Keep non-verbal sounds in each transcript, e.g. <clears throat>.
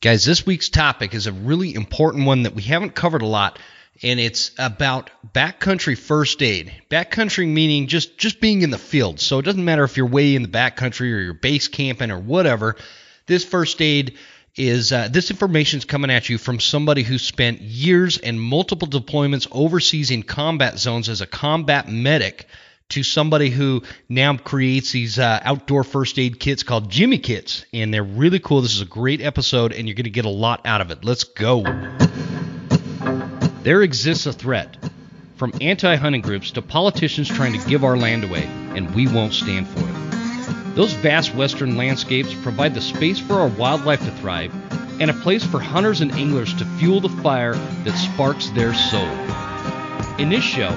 Guys, this week's topic is a really important one that we haven't covered a lot, and it's about backcountry first aid. Backcountry meaning just just being in the field. So it doesn't matter if you're way in the backcountry or you're base camping or whatever. This first aid is uh, this information is coming at you from somebody who spent years and multiple deployments overseas in combat zones as a combat medic to somebody who now creates these uh, outdoor first aid kits called Jimmy Kits, and they're really cool. This is a great episode, and you're going to get a lot out of it. Let's go. There exists a threat from anti hunting groups to politicians trying to give our land away, and we won't stand for it. Those vast western landscapes provide the space for our wildlife to thrive and a place for hunters and anglers to fuel the fire that sparks their soul. In this show,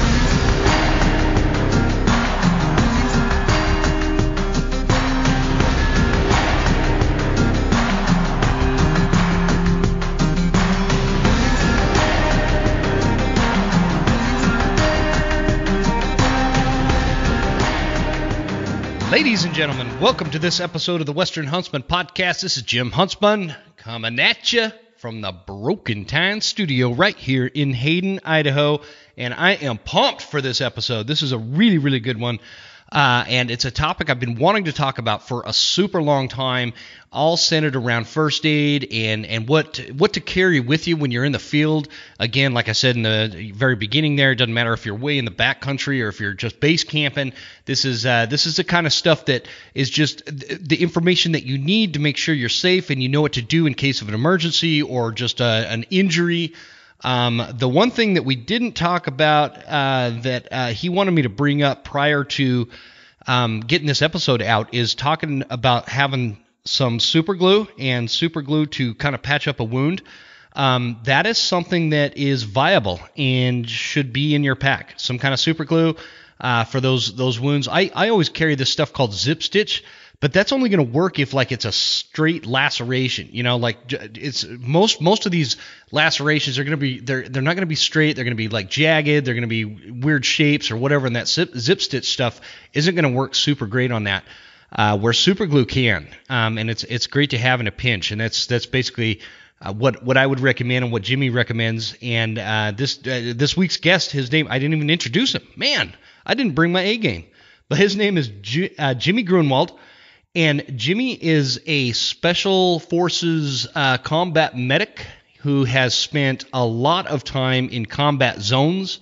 Ladies and gentlemen, welcome to this episode of the Western Huntsman Podcast. This is Jim Huntsman coming at you from the Broken Time Studio right here in Hayden, Idaho. And I am pumped for this episode. This is a really, really good one. Uh, and it's a topic I've been wanting to talk about for a super long time, all centered around first aid and and what to, what to carry with you when you're in the field. Again, like I said in the very beginning, there it doesn't matter if you're way in the back country or if you're just base camping. This is uh, this is the kind of stuff that is just the information that you need to make sure you're safe and you know what to do in case of an emergency or just uh, an injury. Um, the one thing that we didn't talk about uh, that uh, he wanted me to bring up prior to um, getting this episode out is talking about having some super glue and super glue to kind of patch up a wound. Um, that is something that is viable and should be in your pack. Some kind of super glue uh, for those those wounds. I, I always carry this stuff called zip stitch but that's only going to work if like it's a straight laceration you know like it's most most of these lacerations are going to be they're they're not going to be straight they're going to be like jagged they're going to be weird shapes or whatever and that zip, zip stitch stuff isn't going to work super great on that uh, where super glue can um, and it's it's great to have in a pinch and that's that's basically uh, what what I would recommend and what Jimmy recommends and uh, this uh, this week's guest his name I didn't even introduce him. Man I didn't bring my A game but his name is G- uh, Jimmy Gruenewald and Jimmy is a special forces uh, combat medic who has spent a lot of time in combat zones.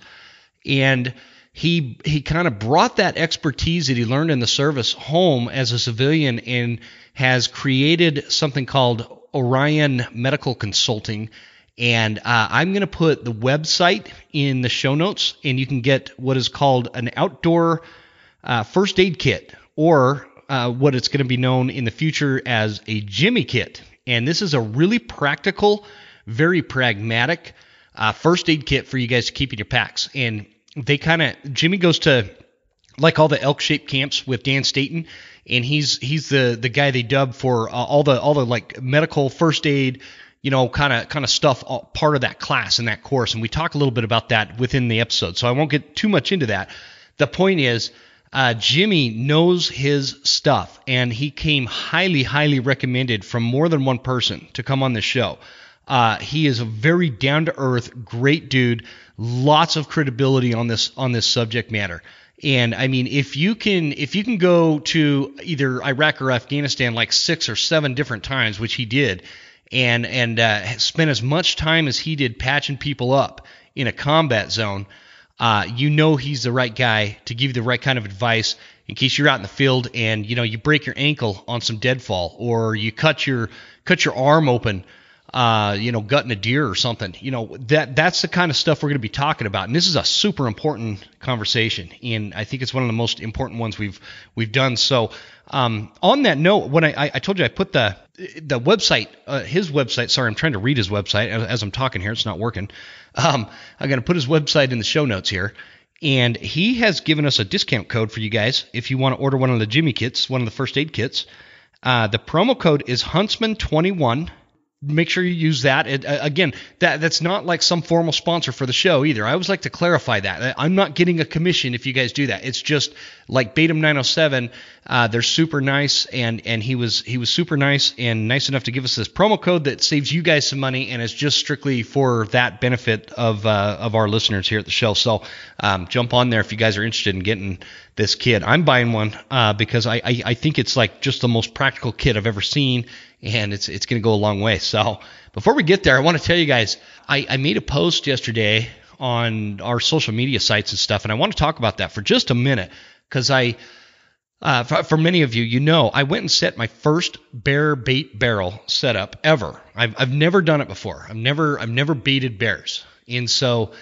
And he he kind of brought that expertise that he learned in the service home as a civilian and has created something called Orion Medical Consulting. And uh, I'm going to put the website in the show notes, and you can get what is called an outdoor uh, first aid kit or uh, what it's going to be known in the future as a Jimmy kit. And this is a really practical, very pragmatic uh, first aid kit for you guys to keep in your packs. And they kind of, Jimmy goes to like all the elk shaped camps with Dan Staton. And he's he's the the guy they dub for uh, all the all the like medical first aid, you know, kind of kind of stuff, part of that class and that course. And we talk a little bit about that within the episode, so I won't get too much into that. The point is, uh, Jimmy knows his stuff, and he came highly, highly recommended from more than one person to come on the show. Uh, he is a very down to earth, great dude. Lots of credibility on this on this subject matter. And I mean, if you can if you can go to either Iraq or Afghanistan like six or seven different times, which he did, and and uh, spend as much time as he did patching people up in a combat zone, uh, you know he's the right guy to give you the right kind of advice in case you're out in the field and you know you break your ankle on some deadfall or you cut your cut your arm open uh, you know, gutting a deer or something. You know, that that's the kind of stuff we're going to be talking about. And this is a super important conversation, and I think it's one of the most important ones we've we've done. So, um, on that note, when I, I told you I put the the website, uh, his website. Sorry, I'm trying to read his website as I'm talking here. It's not working. Um, I'm to put his website in the show notes here. And he has given us a discount code for you guys if you want to order one of the Jimmy kits, one of the first aid kits. Uh, the promo code is Huntsman21 make sure you use that. It, uh, again, that that's not like some formal sponsor for the show either. I always like to clarify that. I'm not getting a commission if you guys do that. It's just like Batum 907. Uh, they're super nice, and and he was he was super nice and nice enough to give us this promo code that saves you guys some money, and it's just strictly for that benefit of uh, of our listeners here at the show. So um, jump on there if you guys are interested in getting this kit. I'm buying one uh, because I, I I think it's like just the most practical kit I've ever seen and it's it's going to go a long way. So before we get there, I want to tell you guys I, I made a post yesterday on our social media sites and stuff, and I want to talk about that for just a minute because I. Uh, for, for, many of you, you know, I went and set my first bear bait barrel setup ever. I've, I've never done it before. I've never I've never baited bears, and so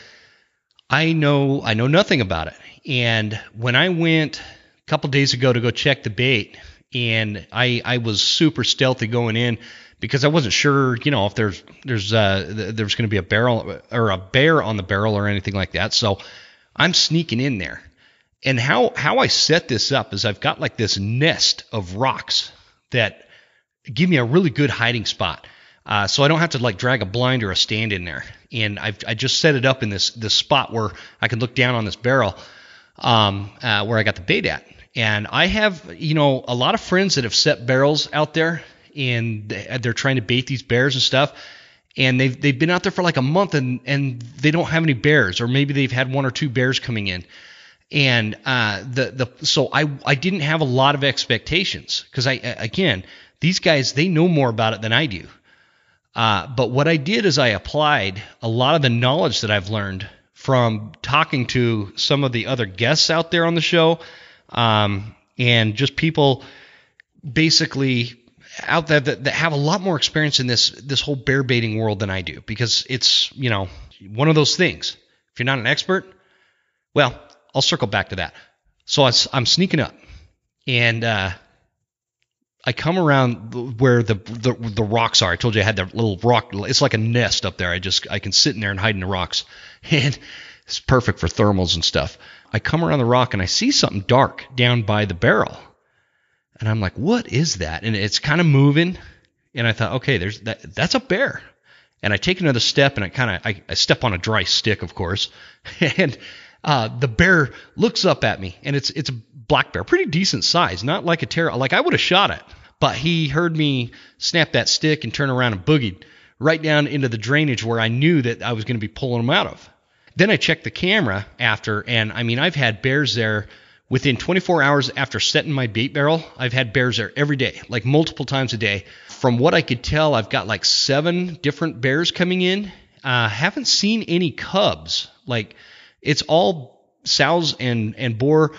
I know I know nothing about it. And when I went a couple days ago to go check the bait, and I I was super stealthy going in because I wasn't sure, you know, if there's there's uh there's going to be a barrel or a bear on the barrel or anything like that. So I'm sneaking in there. And how how I set this up is I've got like this nest of rocks that give me a really good hiding spot. Uh, so I don't have to like drag a blind or a stand in there. And I've I just set it up in this this spot where I can look down on this barrel um, uh, where I got the bait at. And I have, you know, a lot of friends that have set barrels out there and they're trying to bait these bears and stuff. And they've they've been out there for like a month and and they don't have any bears, or maybe they've had one or two bears coming in. And uh, the the so I I didn't have a lot of expectations because I again these guys they know more about it than I do. Uh, but what I did is I applied a lot of the knowledge that I've learned from talking to some of the other guests out there on the show um, and just people basically out there that, that have a lot more experience in this this whole bear baiting world than I do because it's you know one of those things. If you're not an expert, well, I'll circle back to that. So I, am sneaking up, and uh, I come around where the, the the rocks are. I told you I had that little rock. It's like a nest up there. I just I can sit in there and hide in the rocks, <laughs> and it's perfect for thermals and stuff. I come around the rock and I see something dark down by the barrel. And I'm like, what is that? And it's kind of moving. And I thought, okay, there's that that's a bear. And I take another step and I kind of I, I, step on a dry stick, of course. <laughs> And uh, the bear looks up at me and it's it's a black bear, pretty decent size, not like a terror like I would have shot it. But he heard me snap that stick and turn around and boogied right down into the drainage where I knew that I was going to be pulling him out of. Then I checked the camera after, and I mean, I've had bears there within 24 hours after setting my bait barrel. I've had bears there every day, like multiple times a day. From what I could tell, I've got like seven different bears coming in. Uh, haven't seen any cubs. Like it's all sows and and boar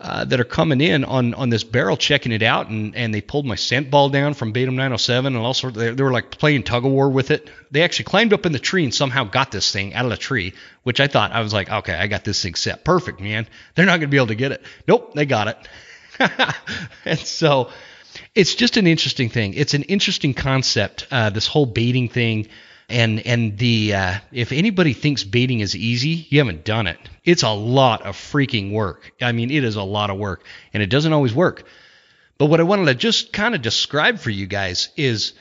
uh, that are coming in on on this barrel checking it out and and they pulled my scent ball down from Batum 907 and also they, they were like playing tug of war with it. They actually climbed up in the tree and somehow got this thing out of the tree, which I thought I was like, okay, I got this thing set perfect, man. They're not gonna be able to get it. Nope, they got it. <laughs> and so it's just an interesting thing. It's an interesting concept. Uh, this whole baiting thing and and the uh, if anybody thinks baiting is easy, you haven't done it. It's a lot of freaking work. I mean, it is a lot of work, and it doesn't always work. But what I wanted to just kind of describe for you guys is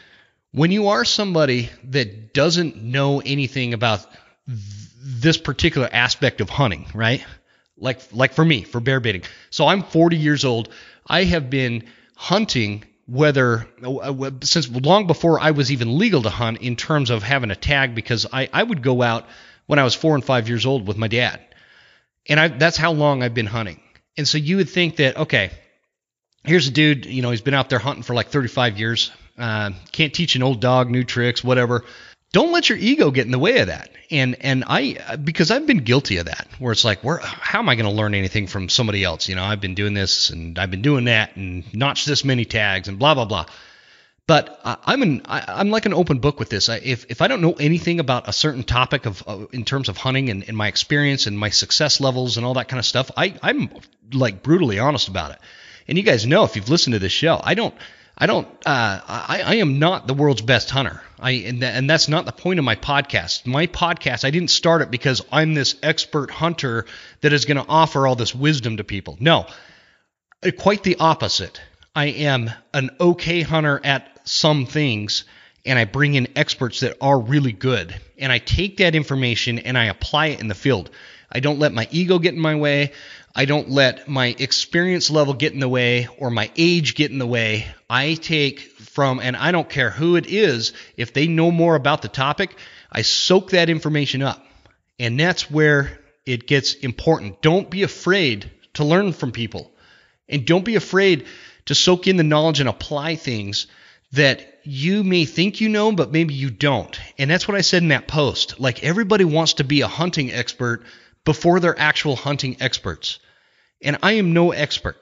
when you are somebody that doesn't know anything about th- this particular aspect of hunting, right? Like like for me, for bear baiting. So I'm 40 years old. I have been hunting whether uh, since long before I was even legal to hunt in terms of having a tag because I, I would go out when I was four and five years old with my dad. And I, that's how long I've been hunting. And so you would think that, okay, here's a dude, you know, he's been out there hunting for like 35 years. Uh, can't teach an old dog new tricks, whatever don't let your ego get in the way of that. And and I because I've been guilty of that, where it's like, where how am I going to learn anything from somebody else? You know, I've been doing this and I've been doing that and notched this many tags and blah blah blah. But I'm an I, am like an open book with this. I, if if I don't know anything about a certain topic of uh, in terms of hunting and, and my experience and my success levels and all that kind of stuff, I I'm like brutally honest about it. And you guys know if you've listened to this show, I don't I don't. Uh, I, I am not the world's best hunter. I and, th- and that's not the point of my podcast. My podcast, I didn't start it because I'm this expert hunter that is going to offer all this wisdom to people. No, uh, quite the opposite. I am an okay hunter at some things, and I bring in experts that are really good. And I take that information and I apply it in the field. I don't let my ego get in my way. I don't let my experience level get in the way or my age get in the way. I take from, and I don't care who it is, if they know more about the topic, I soak that information up. And that's where it gets important. Don't be afraid to learn from people. And don't be afraid to soak in the knowledge and apply things that you may think you know, but maybe you don't. And that's what I said in that post. Like everybody wants to be a hunting expert before they're actual hunting experts. And I am no expert.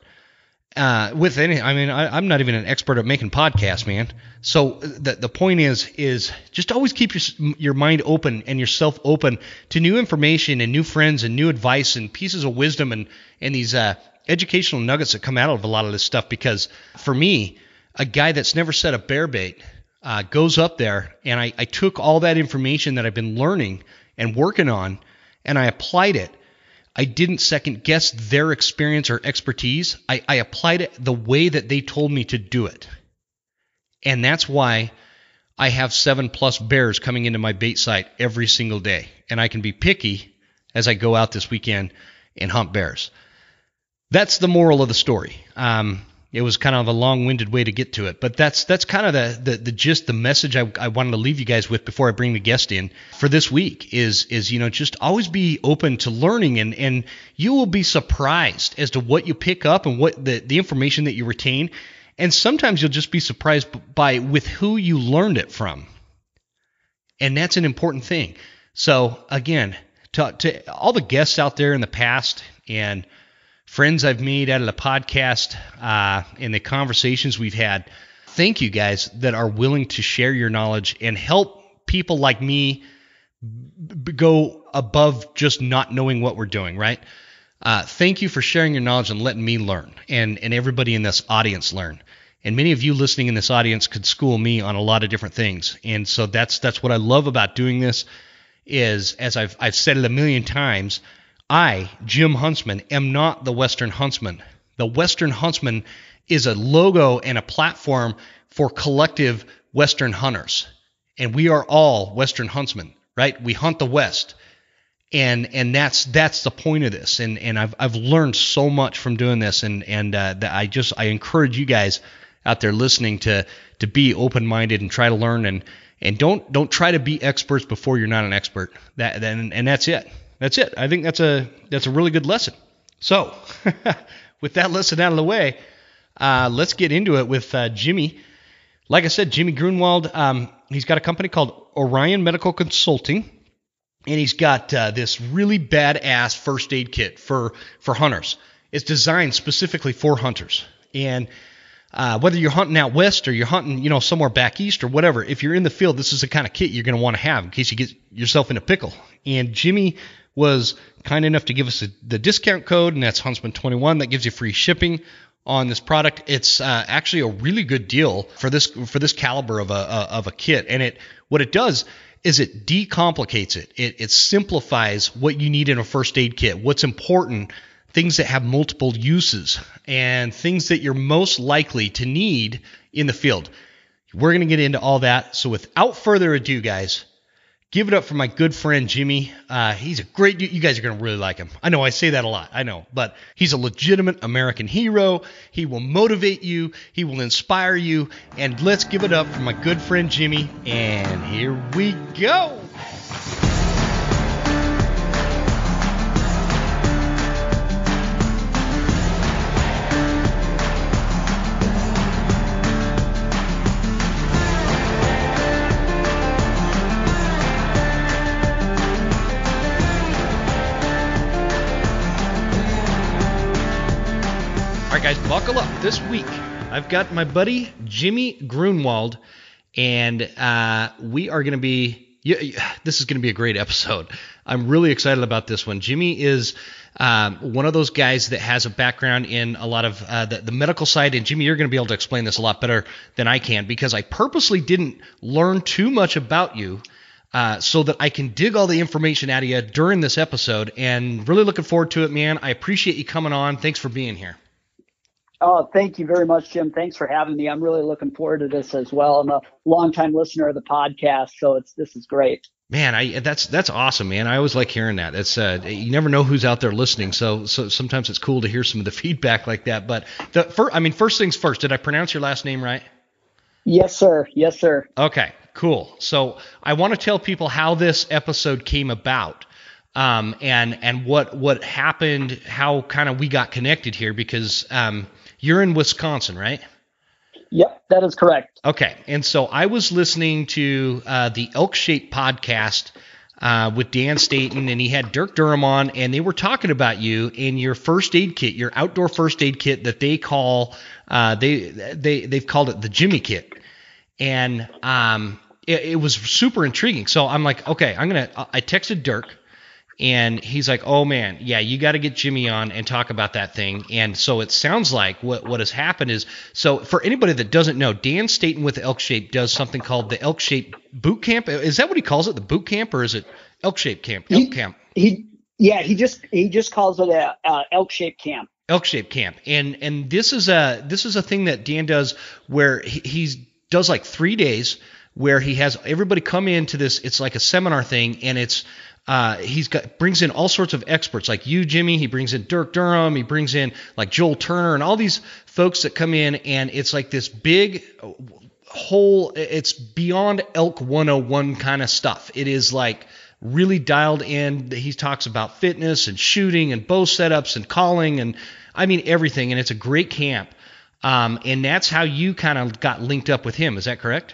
Uh, with any, I mean, I, am not even an expert at making podcasts, man. So the the point is, is just always keep your your mind open and yourself open to new information and new friends and new advice and pieces of wisdom and and these uh, educational nuggets that come out of a lot of this stuff. Because for me, a guy that's never set a bear bait uh, goes up there, and I, I took all that information that I've been learning and working on, and I applied it. I didn't second guess their experience or expertise. I, I applied it the way that they told me to do it. And that's why I have seven plus bears coming into my bait site every single day. And I can be picky as I go out this weekend and hunt bears. That's the moral of the story. Um, it was kind of a long-winded way to get to it, but that's that's kind of the the, the gist, the message I, I wanted to leave you guys with before I bring the guest in for this week is is you know just always be open to learning and and you will be surprised as to what you pick up and what the the information that you retain, and sometimes you'll just be surprised by with who you learned it from, and that's an important thing. So again, to, to all the guests out there in the past and friends I've made out of the podcast uh, and the conversations we've had. Thank you guys that are willing to share your knowledge and help people like me b- go above just not knowing what we're doing, right? Uh, thank you for sharing your knowledge and letting me learn and, and everybody in this audience learn. And many of you listening in this audience could school me on a lot of different things. And so that's that's what I love about doing this is as I've I've said it a million times, I, Jim Huntsman, am not the Western Huntsman. The Western Huntsman is a logo and a platform for collective Western hunters. And we are all Western huntsmen, right? We hunt the West. And and that's that's the point of this. And and I've I've learned so much from doing this. And and uh, I just I encourage you guys out there listening to to be open minded and try to learn and and don't don't try to be experts before you're not an expert. That and, and that's it that's it. I think that's a that's a really good lesson. So, <laughs> with that lesson out of the way, uh, let's get into it with uh, Jimmy. Like I said, Jimmy Gruenewald. Um, he's got a company called Orion Medical Consulting, and he's got uh, this really badass first aid kit for for hunters. It's designed specifically for hunters, and uh, whether you're hunting out west or you're hunting, you know, somewhere back east or whatever, if you're in the field, this is the kind of kit you're going to want to have in case you get yourself in a pickle. And Jimmy was kind enough to give us a, the discount code, and that's Huntsman21. That gives you free shipping on this product. It's uh, actually a really good deal for this for this caliber of a, a, of a kit, and it what it does is it decomplicates it. it. It simplifies what you need in a first aid kit. What's important, things that have multiple uses, and things that you're most likely to need in the field. We're going to get into all that. So without further ado, guys, Give it up for my good friend Jimmy. Uh, he's a great. Dude. You guys are going to really like him. I know I say that a lot. I know, but he's a legitimate American hero. He will motivate you. He will inspire you. And let's give it up for my good friend Jimmy. And here we go. Buckle up. This week, I've got my buddy Jimmy Gruenewald, and uh, we are going to be. Yeah, this is going to be a great episode. I'm really excited about this one. Jimmy is um, one of those guys that has a background in a lot of uh, the, the, medical side. And Jimmy, you're going to be able to explain this a lot better than I can because I purposely didn't learn too much about you. Uh, so that I can dig all the information out of you during this episode, and really looking forward to it, man. I appreciate you coming on. Thanks for being here. Oh, thank you very much, Jim. Thanks for having me. I'm really looking forward to this as well. I'm a longtime listener of the podcast, so it's this is great. Man, I that's that's awesome, man. I always like hearing that. It's uh, you never know who's out there listening, so so sometimes it's cool to hear some of the <laughs> feedback like that. But the first, I mean, first things first. Did I pronounce your last name right? Yes, sir. Yes, sir. Okay, cool. So I want to tell people how this episode came about um, and and what what happened, how kind of we got connected here because um, you're in Wisconsin, right? Yep, that is correct. Okay, and so I was listening to uh, the Elk Shape podcast uh, with Dan Staton, and he had Dirk Durham on, and they were talking about you and your first aid kit, your outdoor first aid kit that they call uh, they they they've called it the Jimmy kit, and um, it, it was super intriguing. So I'm like, okay, I'm gonna. I texted Dirk and he's like, "Oh man, yeah, you got to get Jimmy on and talk about that thing." And so it sounds like what what has happened is so for anybody that doesn't know, Dan Staton with Elk Shape does something called the Elk Shape Boot Camp. Is that what he calls it, the boot camp, or is it Elk Shape Camp? Elk he, Camp. He yeah, he just he just calls it a, a Elk Shape Camp. Elk Shape Camp, and and this is a this is a thing that Dan does where he he's, does like three days where he has everybody come into this. It's like a seminar thing, and it's uh, he's got brings in all sorts of experts like you, Jimmy. He brings in Dirk Durham. He brings in like Joel Turner and all these folks that come in, and it's like this big whole. It's beyond Elk 101 kind of stuff. It is like really dialed in. He talks about fitness and shooting and bow setups and calling and I mean everything. And it's a great camp. Um, and that's how you kind of got linked up with him. Is that correct?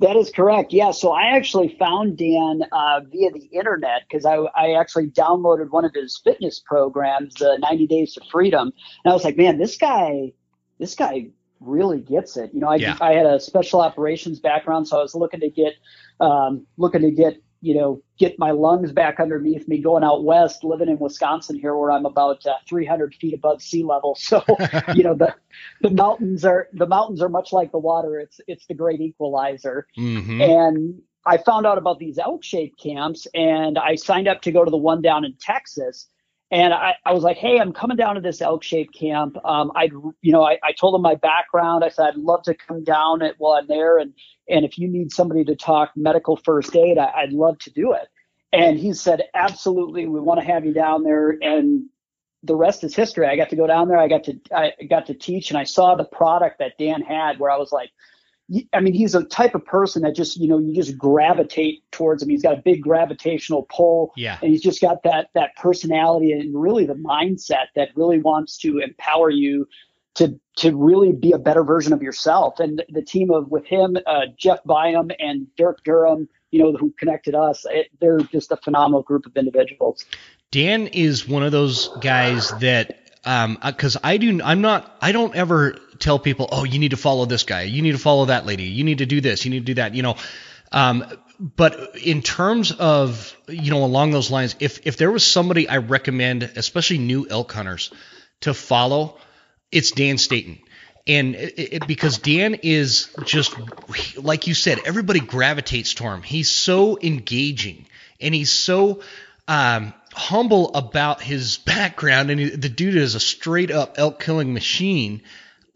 That is correct. Yeah. So I actually found Dan uh, via the internet because I, I actually downloaded one of his fitness programs, the 90 Days to Freedom, and I was like, man, this guy, this guy really gets it. You know, I, yeah. I had a special operations background, so I was looking to get um, looking to get you know, get my lungs back underneath me going out west, living in Wisconsin here, where I'm about uh, 300 feet above sea level. <laughs> So, <laughs> you know, the the mountains are the mountains are much like the water. It's it's the great equalizer. Mm-hmm. And I found out about these elk shaped camps, and I signed up to go to the one down in Texas. And I, I was like, hey, I'm coming down to this elk shaped camp. Um, I'd, you know, I, I told him my background. I said, I'd love to come down at, while I'm there. And, and if you need somebody to talk medical first aid, I, I'd love to do it. And he said, absolutely. We want to have you down there. And the rest is history. I got to go down there. I got to, I got to teach and I saw the product that Dan had where I was like, I mean, he's a type of person that just, you know, you just gravitate towards him. He's got a big gravitational pull. Yeah. And he's just got that that personality and really the mindset that really wants to empower you to to really be a better version of yourself. And the team of with him, uh, Jeff Byam and Dirk Durham, you know, who connected us, it, they're just a phenomenal group of individuals. Dan is one of those guys that um because I do I'm not I don't ever tell people oh you need to follow this guy. You need to follow that lady. You need to do this. You need to do that you know? Um but in terms of you know along those lines if if there was somebody I recommend especially new elk hunters to follow it's Dan Staton and it, it, because Dan is just like you said everybody gravitates to him. He's so engaging and he's so um, humble about his <laughs> background, and he, the dude is a straight up elk killing machine.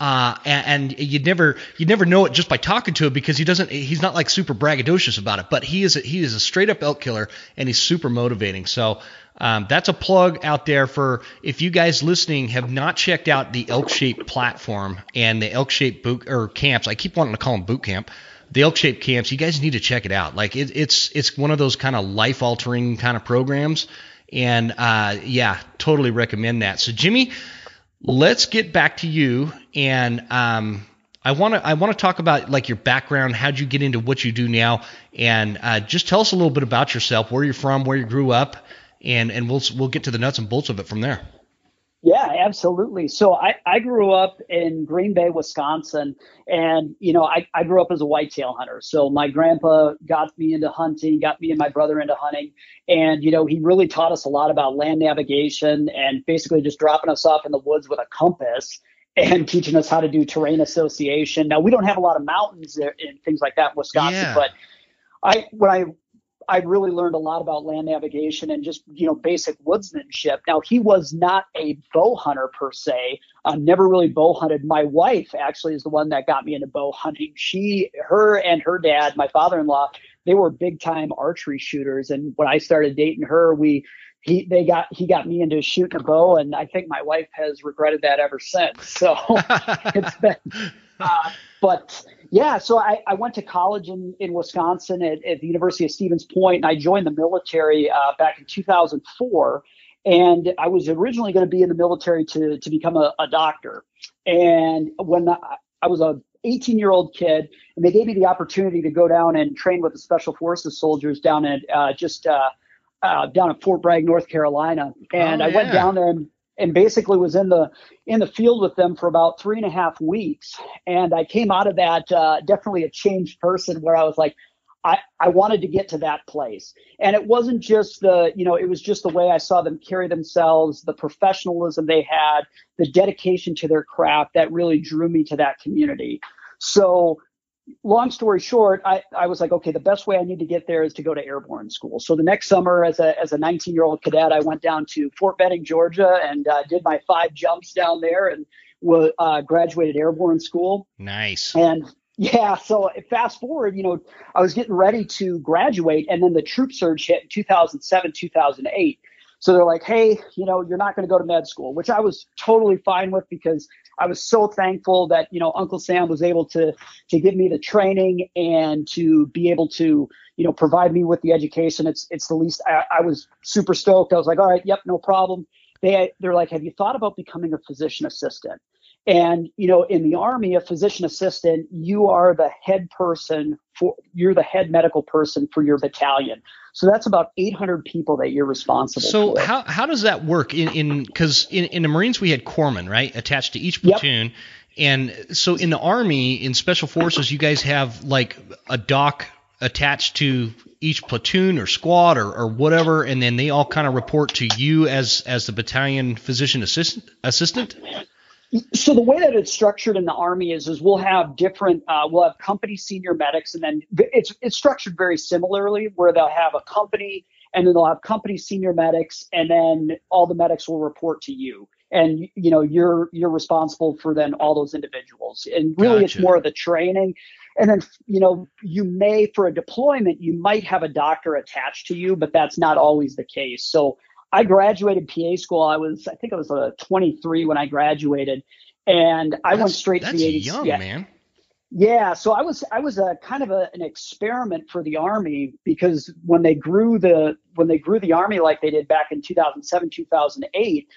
Uh, and, and, you'd never you'd never know it just by talking to him because he doesn't he's not like super braggadocious about it, but he is a, he is a straight up elk killer and he's super motivating. So um, that's a plug out there for if you guys listening have not checked out the elk shape platform and the elk shape boot or camps. I keep wanting to call them boot camp the elk shaped camps you guys need to check it out like it, it's it's one of those kind of life altering kind of programs and uh, yeah, totally recommend that. So Jimmy, let's get back to you and um, I want to I want to talk about like your background, how'd you get into what you do now, and uh, just tell us a little bit about yourself, where you're from, where you grew up, and and we'll we'll get to the nuts and bolts of it from there. Yeah, absolutely. So I, I grew up in Green Bay, Wisconsin, and you know I, I grew up as a whitetail hunter. So my grandpa got me into hunting, got me and my brother into hunting, and you know he really taught us a lot about land navigation and basically just dropping us off in the woods with a compass and teaching us how to do terrain association. Now we don't have a lot of mountains and things like that in Wisconsin, yeah. but I when I I really learned a lot about land navigation and just you know basic woodsmanship. Now he was not a bow hunter per se. Never really bow hunted. My wife actually is the one that got me into bow hunting. She, her, and her dad, my father-in-law, they were big time archery shooters. And when I started dating her, we he they got he got me into shooting a bow, and I think my wife has regretted that ever since. So <laughs> it's been. Uh, but yeah, so I, I went to college in, in Wisconsin at, at the University of Stevens Point, and I joined the military uh, back in 2004. And I was originally going to be in the military to, to become a, a doctor. And when I, I was a 18 year old kid, and they gave me the opportunity to go down and train with the Special Forces soldiers down at uh, just uh, uh, down at Fort Bragg, North Carolina. And oh, I went down there and and basically was in the in the field with them for about three and a half weeks. And I came out of that uh, definitely a changed person where I was like, I, I wanted to get to that place. And it wasn't just the, you know, it was just the way I saw them carry themselves, the professionalism they had, the dedication to their craft that really drew me to that community. So long story short, I, I was like, okay, the best way I need to get there is to go to airborne school. So the next summer, as a as a 19 year old cadet, I went down to Fort Benning, Georgia, and uh, did my five jumps down there, and was uh, graduated airborne school. Nice. And yeah, so fast forward, you know, I was getting ready to graduate, and then the troop surge hit in 2007, 2008. So they're like, hey, you know, you're not going to go to med school, which I was totally fine with because I was so thankful that you know Uncle Sam was able to to give me the training and to be able to you know provide me with the education. It's it's the least I, I was super stoked. I was like, all right, yep, no problem. They they're like, have you thought about becoming a physician assistant? And you know, in the army, a physician assistant, you are the head person for you're the head medical person for your battalion. So that's about 800 people that you're responsible so for. How how does that work in in because in, in the Marines we had corpsmen right attached to each platoon. Yep. And so in the Army, in Special Forces, you guys have like a doc attached to each platoon or squad or, or whatever, and then they all kind of report to you as as the battalion physician assistant. Assistant. So the way that it's structured in the army is, is we'll have different, uh, we'll have company senior medics, and then it's it's structured very similarly, where they'll have a company, and then they'll have company senior medics, and then all the medics will report to you, and you know you're you're responsible for then all those individuals, and really gotcha. it's more of the training, and then you know you may for a deployment you might have a doctor attached to you, but that's not always the case. So I graduated PA school. I was, I think I was uh, 23 when I graduated, and I that's, went straight to the 80s. Young yeah. man. Yeah, so I was I was a kind of a, an experiment for the army because when they grew the when they grew the army like they did back in 2007 2008,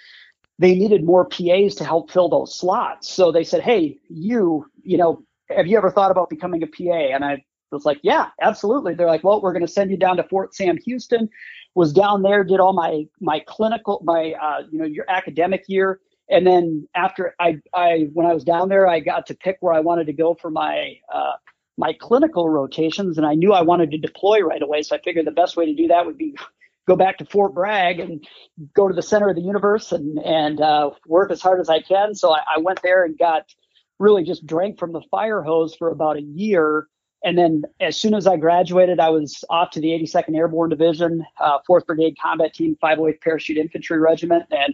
they needed more PAs to help fill those slots. So they said, "Hey, you, you know, have you ever thought about becoming a PA?" And I was like, "Yeah, absolutely." They're like, "Well, we're going to send you down to Fort Sam Houston was down there, did all my my clinical, my uh, you know your academic year, and then after I I when I was down there, I got to pick where I wanted to go for my uh, my clinical rotations, and I knew I wanted to deploy right away. So I figured the best way to do that would be go back to Fort Bragg and go to the center of the universe and and uh, work as hard as I can. So I, I went there and got really just drank from the fire hose for about a year and then as soon as I graduated, I was off to the 82nd Airborne Division, uh, 4th Brigade Combat Team, 508th Parachute Infantry Regiment, and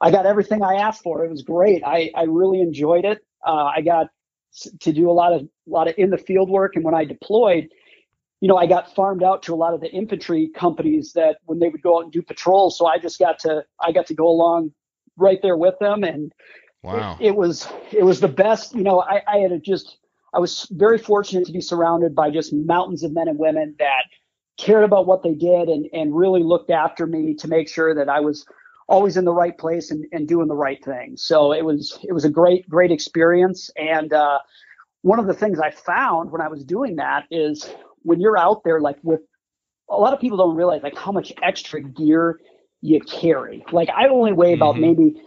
I got everything I asked for. It was great. I, I really enjoyed it. Uh, I got to do a lot of a lot of in the field work, and when I deployed, you know, I got farmed out to a lot of the infantry companies that when they would go out and do patrols. So I just got to I got to go along right there with them, and wow, it, it was it was the best. You know, I, I had to just I was very fortunate to be surrounded by just mountains of men and women that cared about what they did and, and really looked after me to make sure that I was always in the right place and, and doing the right thing. So it was it was a great great experience. And uh, one of the things I found when I was doing that is when you're out there, like with a lot of people don't realize like how much extra gear you carry. Like I only weigh about mm-hmm. maybe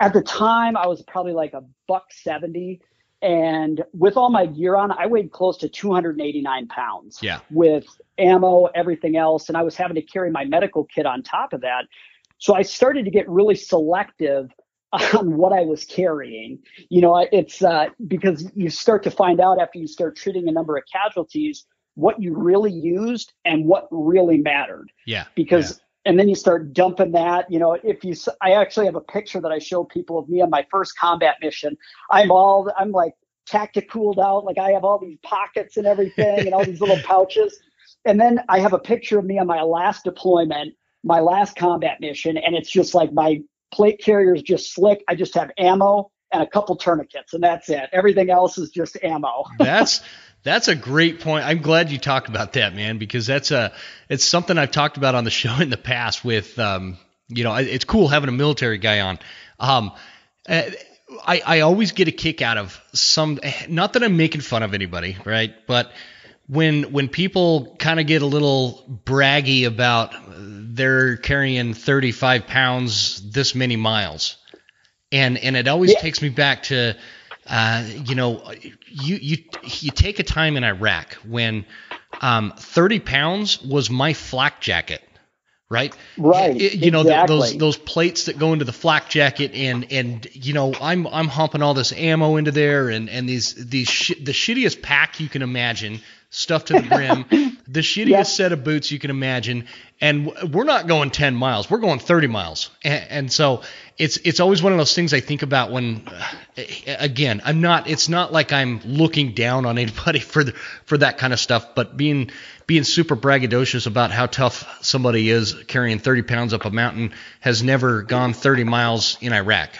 at the time I was probably like a buck seventy and with all my gear on, I weighed close to 289 pounds. Yeah. With ammo, everything else, and I was having to carry my medical kit on top of that. So I started to get really selective <laughs> on what I was carrying. You know, it's uh, because you start to find out after you start treating a number of casualties what you really used and what really mattered. Yeah. Because. And then you start dumping that. You know, if you, I actually have a picture that I show people of me on my first combat mission. I'm all, I'm like tactical out, like I have all these pockets and everything, and all these little <laughs> pouches. And then I have a picture of me on my last deployment, my last combat mission, and it's just like my plate carrier is just slick. I just have ammo and a couple tourniquets, and that's it. Everything else is just ammo. that's that's a great point. I'm glad you talked about that, man, because that's a it's something I've talked about on the <laughs> show in the past. With um, you know, it's cool having a military guy on. Um, I I always get a kick out of some. Not that I'm making fun of anybody, right? But when when people kind of get a little braggy about they're carrying 35 pounds this many miles and and it always yeah. takes me back to uh, you know you you you take a time in Iraq when um, 30 pounds was my flak jacket right? Right. It, you know exactly. those those plates that go into the flak jacket, and and you know I'm I'm humping all this ammo into there, and and these these sh- the shittiest pack you can imagine stuffed to the brim, <laughs> the shittiest yep. set of boots you can imagine, and we're not going 10 miles, we're going 30 miles, and, and so it's it's always one of those things I think about when, uh, again, I'm not, it's not like I'm looking down on anybody <laughs> for the, for that kind of stuff, but being being super braggadocious about how tough somebody is carrying 30 pounds up a mountain has never gone 30 miles in Iraq.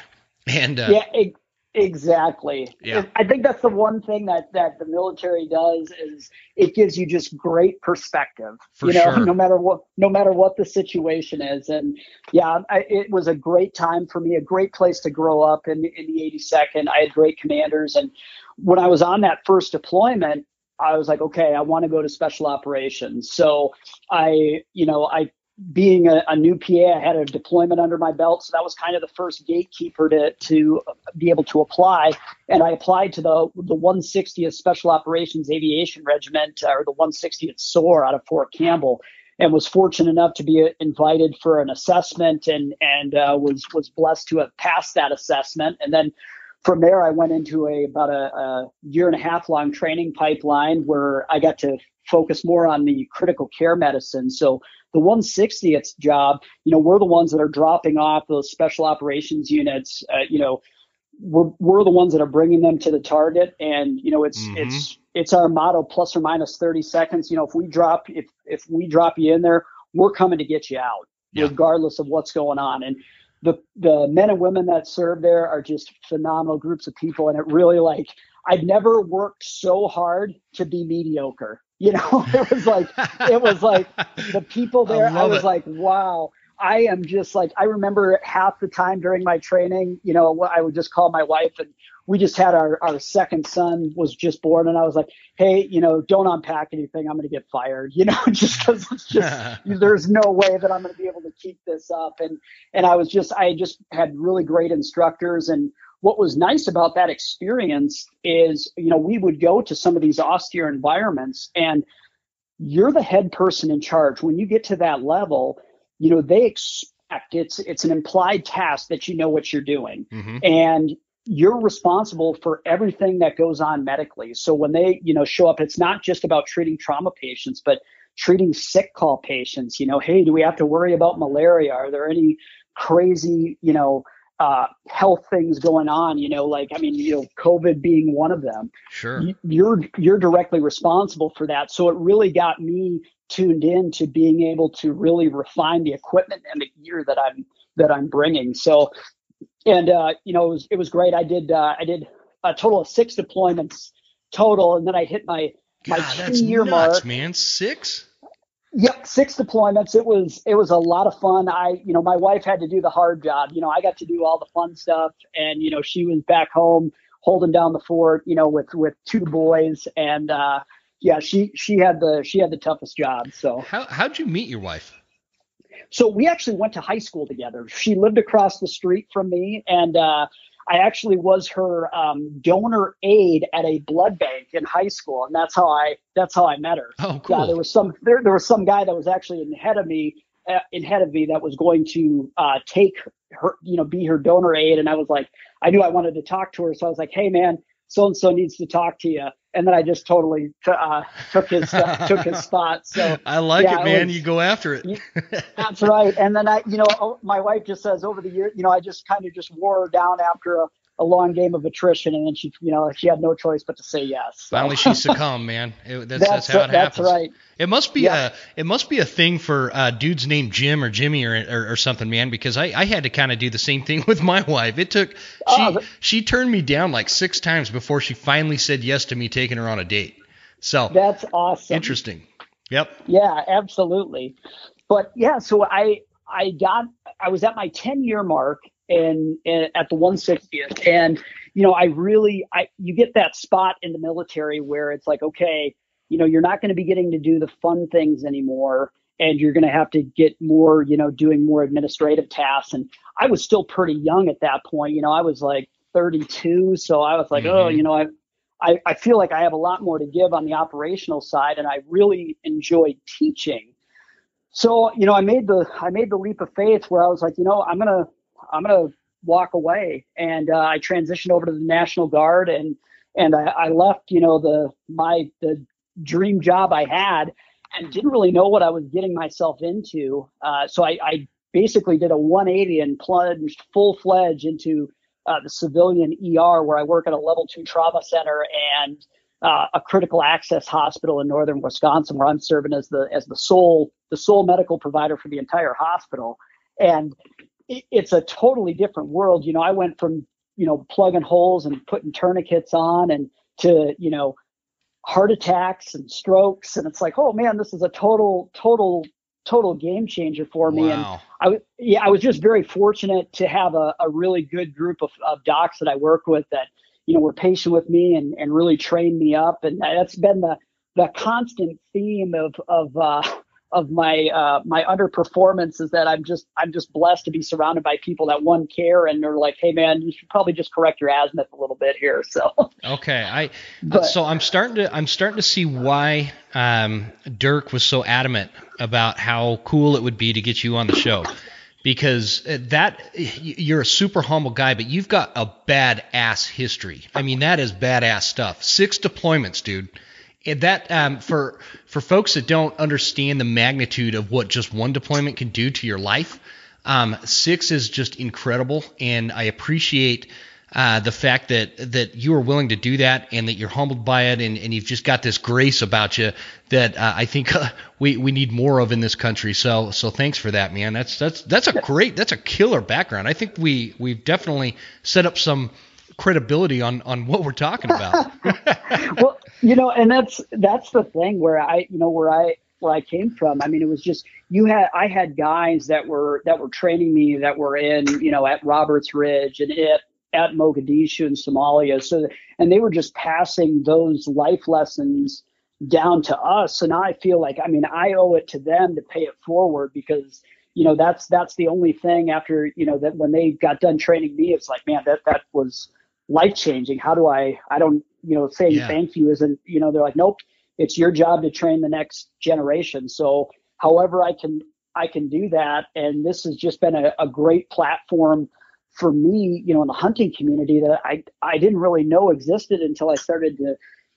And uh, yeah, Exactly. Yeah. I think that's the one thing that that the military does is it gives you just great perspective. For you know, sure. no matter what no matter what the situation is. And yeah, I, it was a great time for me, a great place to grow up in in the 82nd. I had great commanders and when I was on that first deployment, I was like, okay, I want to go to special operations. So I, you know, I being a, a, new PA, I had a deployment under my belt, so that was kind of the first gatekeeper to to be able to apply. And I applied to the the 160th Special Operations Aviation Regiment, uh, or the 160th SOAR out of Fort Campbell, and was fortunate enough to be invited for an assessment, and and uh, was was blessed to have passed that assessment. And then from there, I went into a about a, a year and a half long training pipeline where I got to focus more on the critical care medicine. So the 160th job, you know, we're the ones that are dropping off those special operations units. Uh, you know, we're we're the ones that are bringing them to the target, and you know, it's mm-hmm. it's it's our motto: plus or minus 30 seconds. You know, if we drop if if we drop you in there, we're coming to get you out, yeah. regardless of what's going on. And the the men and women that serve there are just phenomenal groups of people, and it really like I've never worked so hard to be mediocre. <laughs> You know, it was like it was like <laughs> the people there. I, I was it. like, wow. I am just like I remember half the time during my training, you know, I would just call my wife and we just had our our second son was just born and I was like, hey, you know, don't unpack anything. I'm going to get fired, you know, <laughs> just because it's just <laughs> there's no way that I'm going to be able to keep this up. And and I was just I just had really great instructors and what was nice about that experience is, you know, we would go to some of these austere environments and you're the head person in charge. When you get to that level, you know, they expect it's it's an implied task that you know what you're doing. Mm-hmm. And you're responsible for everything that goes on medically. So when they, you know, show up, it's not just about treating trauma patients, but treating sick call patients. You know, hey, do we have to worry about malaria? Are there any crazy, you know, uh, health things going on. You know, like I mean, you know, COVID being one of them. Sure. You're you're directly responsible for that. So it really got me tuned in to being able to really refine the equipment and the gear that I'm that I'm bringing. So, and uh, you know, it was it was great. I did uh, I did a total of six deployments total, and then I hit my my God, two year nuts, mark. Man, six. Yep, six deployments. It was it was a lot of fun. I you know my wife had to do the hard job. You know I got to do all the fun stuff, and you know she was back home holding down the fort. You know with with two boys, and uh, yeah, she she had the she had the toughest job. So how how'd you meet your wife? So we actually went to high school together. She lived across the street from me, and uh, I actually was her um, donor aide at a blood bank in high school, and that's how I that's how I met her. Oh, cool. Yeah, there was some there, there was some guy that was actually in head of me uh, in head of me that was going to uh, take her, you know, be her donor aide, and I was like, I knew I wanted to talk to her, so I was like, hey man, so and so needs to talk to you. And then I just totally t- uh, took his uh, took his spot. So <laughs> I like yeah, it, man. It was, you go after it. <laughs> that's right. And then I, you know, oh, my wife just says over the years, you know, I just kind of just wore her down after a, a long game of attrition, and then she, you know, she had no choice but to say yes. So. Finally, she succumbed, man. It, that's, that's, that's how it that's happens. That's right. It must be a it must be a thing for uh, dudes named Jim or Jimmy or, or, or something, man. Because I, I had to kind of do the same thing <laughs> with my wife. It took she oh, she turned me down like six times before she finally said yes to me taking her on a date. So that's awesome. Interesting. Yep. Yeah, absolutely. But yeah, so I I got I was at my 10 year mark and, at the 160th and you know I really I you get that spot in the military where it's like okay you know you're not going to be getting to do the fun things anymore and you're going to have to get more you know doing more administrative tasks. And i was still pretty young at that point. You know i was like 32 so i was like oh, mm-hmm. oh you know I, I i feel like i have a lot more to give on the operational side and i really enjoyed teaching. So you know i made the i made the leap of faith where i was like you know i'm gonna i'm gonna walk away and uh, i transitioned over to the national guard and and I, I left you know the my the dream job I had and didn't really know what I was getting myself into. Uh, so I, I, basically did a 180 and plunged full fledged into uh, the civilian ER where I work at a level two trauma center and uh, a critical access hospital in northern Wisconsin where I'm serving as the as the sole the sole medical provider for the entire hospital. And it, it's a totally different world. You know, I went from you know plugging holes and putting tourniquets on and to you know heart attacks and strokes and it's like oh man this is a total total total game changer for me wow. and i yeah i was just very fortunate to have a, a really good group of, of docs that i work with that you know were patient with me and, and really trained me up and that's been the the constant theme of of uh, of my uh, my underperformance is that I'm just I'm just blessed to be surrounded by people that one care and they're like, hey man, you should probably just correct your azimuth a little bit here. So okay, I but, so I'm starting to I'm starting to see why um, Dirk was so adamant about how cool it would be to get you on the show. Because uh, that you're a super humble guy, but you've got a badass history. I mean, that is badass stuff. Six deployments, dude and that um, for for folks that don't understand the magnitude of what just one deployment can do to your life, um, six is just incredible, and I appreciate uh, the fact that that you are willing to do that and that you're humbled by it, and, and you've just got this grace about you that uh, I think <laughs> uh, we we need more of in this country. So so thanks for that, man. That's that's that's a great that's a killer background. I think we we've definitely set up some credibility on on what we're talking about. <laughs> <laughs> well, you know, and that's that's the thing where I, you know, where I where I came from. I mean, it was just you had I had guys that were that were training me that were in, you know, at Roberts Ridge and at at Mogadishu in Somalia. So and they were just passing those life lessons down to us. and I feel like I mean I owe it to them to pay it forward because you know that's that's the only thing after you know that when they got done training me it's like man that that was life changing. How do I, I don't, you know, saying yeah. thank you isn't, you know, they're like, nope, it's your job to train the next generation. So however I can, I can do that. And this has just been a, a great platform for me, you know, in the hunting community that I, I didn't really know existed until I started to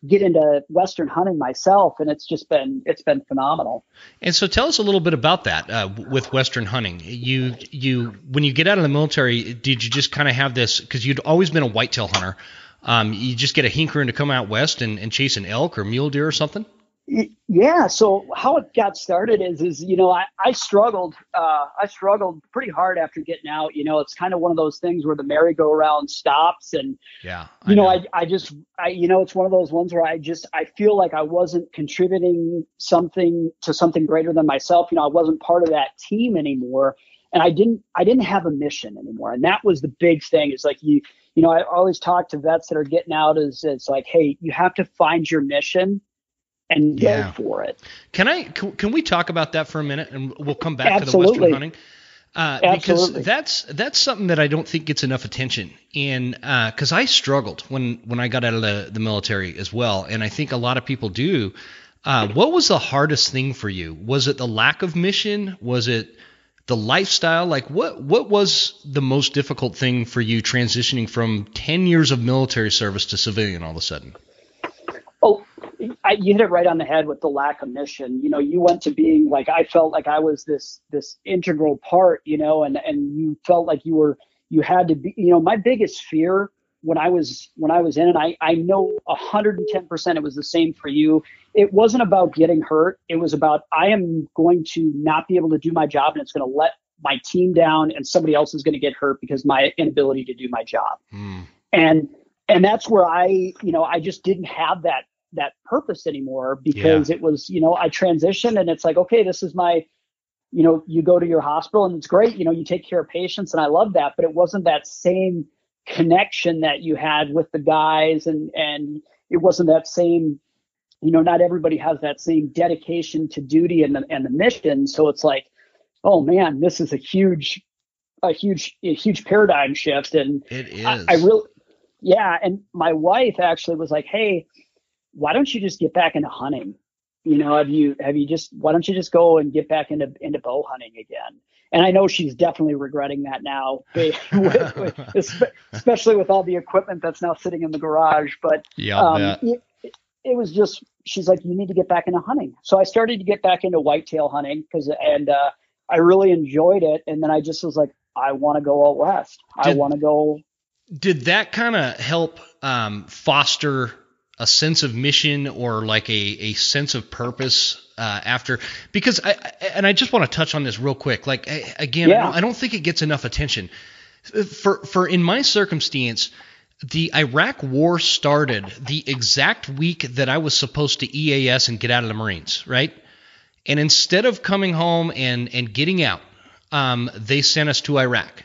get into western hunting myself and it's just been it's been phenomenal. And so tell us a little bit about that uh, with western hunting. You you when you get out of the military did you just kind of have this because you'd always been a whitetail hunter um, you just get a hankering to come out west and, and chase an elk or mule deer or something yeah. So how it got started is, is you know, I, I struggled, uh, I struggled pretty hard after getting out. You know, it's kind of one of those things where the merry-go-round stops, and yeah, I you know, know, I, I just, I, you know, it's one of those ones where I just, I feel like I wasn't contributing something to something greater than myself. You know, I wasn't part of that team anymore, and I didn't, I didn't have a mission anymore, and that was the big thing. Is like you, you know, I always talk to vets that are getting out. Is it's like, hey, you have to find your mission and yeah. go for it. Can I can, can, we talk about that for a minute and we'll come back Absolutely. to the western hunting? Uh, because that's that's something that I don't think gets enough attention. And because uh, I struggled when when I got out of the, the military as well, and I think a lot of people do. Uh, what was the hardest thing for you? Was it the lack of mission? Was it the lifestyle? Like what what was the most difficult thing for you transitioning from ten years of military service to civilian all of a sudden? A, I, you hit it right on the head with the lack of mission. You know, you went to being like I felt like I was this this integral part. You know, and and you felt like you were you had to be. You know, my biggest fear when I was when I was in it, I I know 110 percent it was the same for you. It wasn't about getting hurt. It was about I am going to not be able to do my job, and it's going to let my team down, and somebody else is going to get hurt because my inability to do my job. Mm. And and that's where I, you know, I just didn't have that that purpose anymore because yeah. it was, you know, I transitioned and it's like, okay, this is my, you know, you go to your hospital and it's great, you know, you take care of patients and I love that, but it wasn't that same connection that you had with the guys and and it wasn't that same you know not everybody has that same dedication to duty and the and the mission. So it's like oh man this is a huge a huge a huge paradigm shift and it is I, I really yeah. And my wife actually was like hey why don't you just get back into hunting you know have you have you just why don't you just go and get back into into bow hunting again and I know she's definitely regretting that now, <laughs> with, with, <laughs> especially with all the equipment that's now sitting in the garage. But yeah, um, it, it, was just she's like, you need to get back into hunting. So I started to get back into whitetail hunting because and uh, I really enjoyed it. And then I just was like, I want to go out west. Did, I want to go. Did that kind of help um, foster a sense of mission or like a, a sense of purpose uh, after because I and I just want to touch on this real quick. Like again, yeah. I, don't, I don't think it gets enough attention. For for in my circumstance, the Iraq War started the exact week that I was supposed to EAS and get out of the Marines, right? And instead of coming home and and getting out, um, they sent us to Iraq.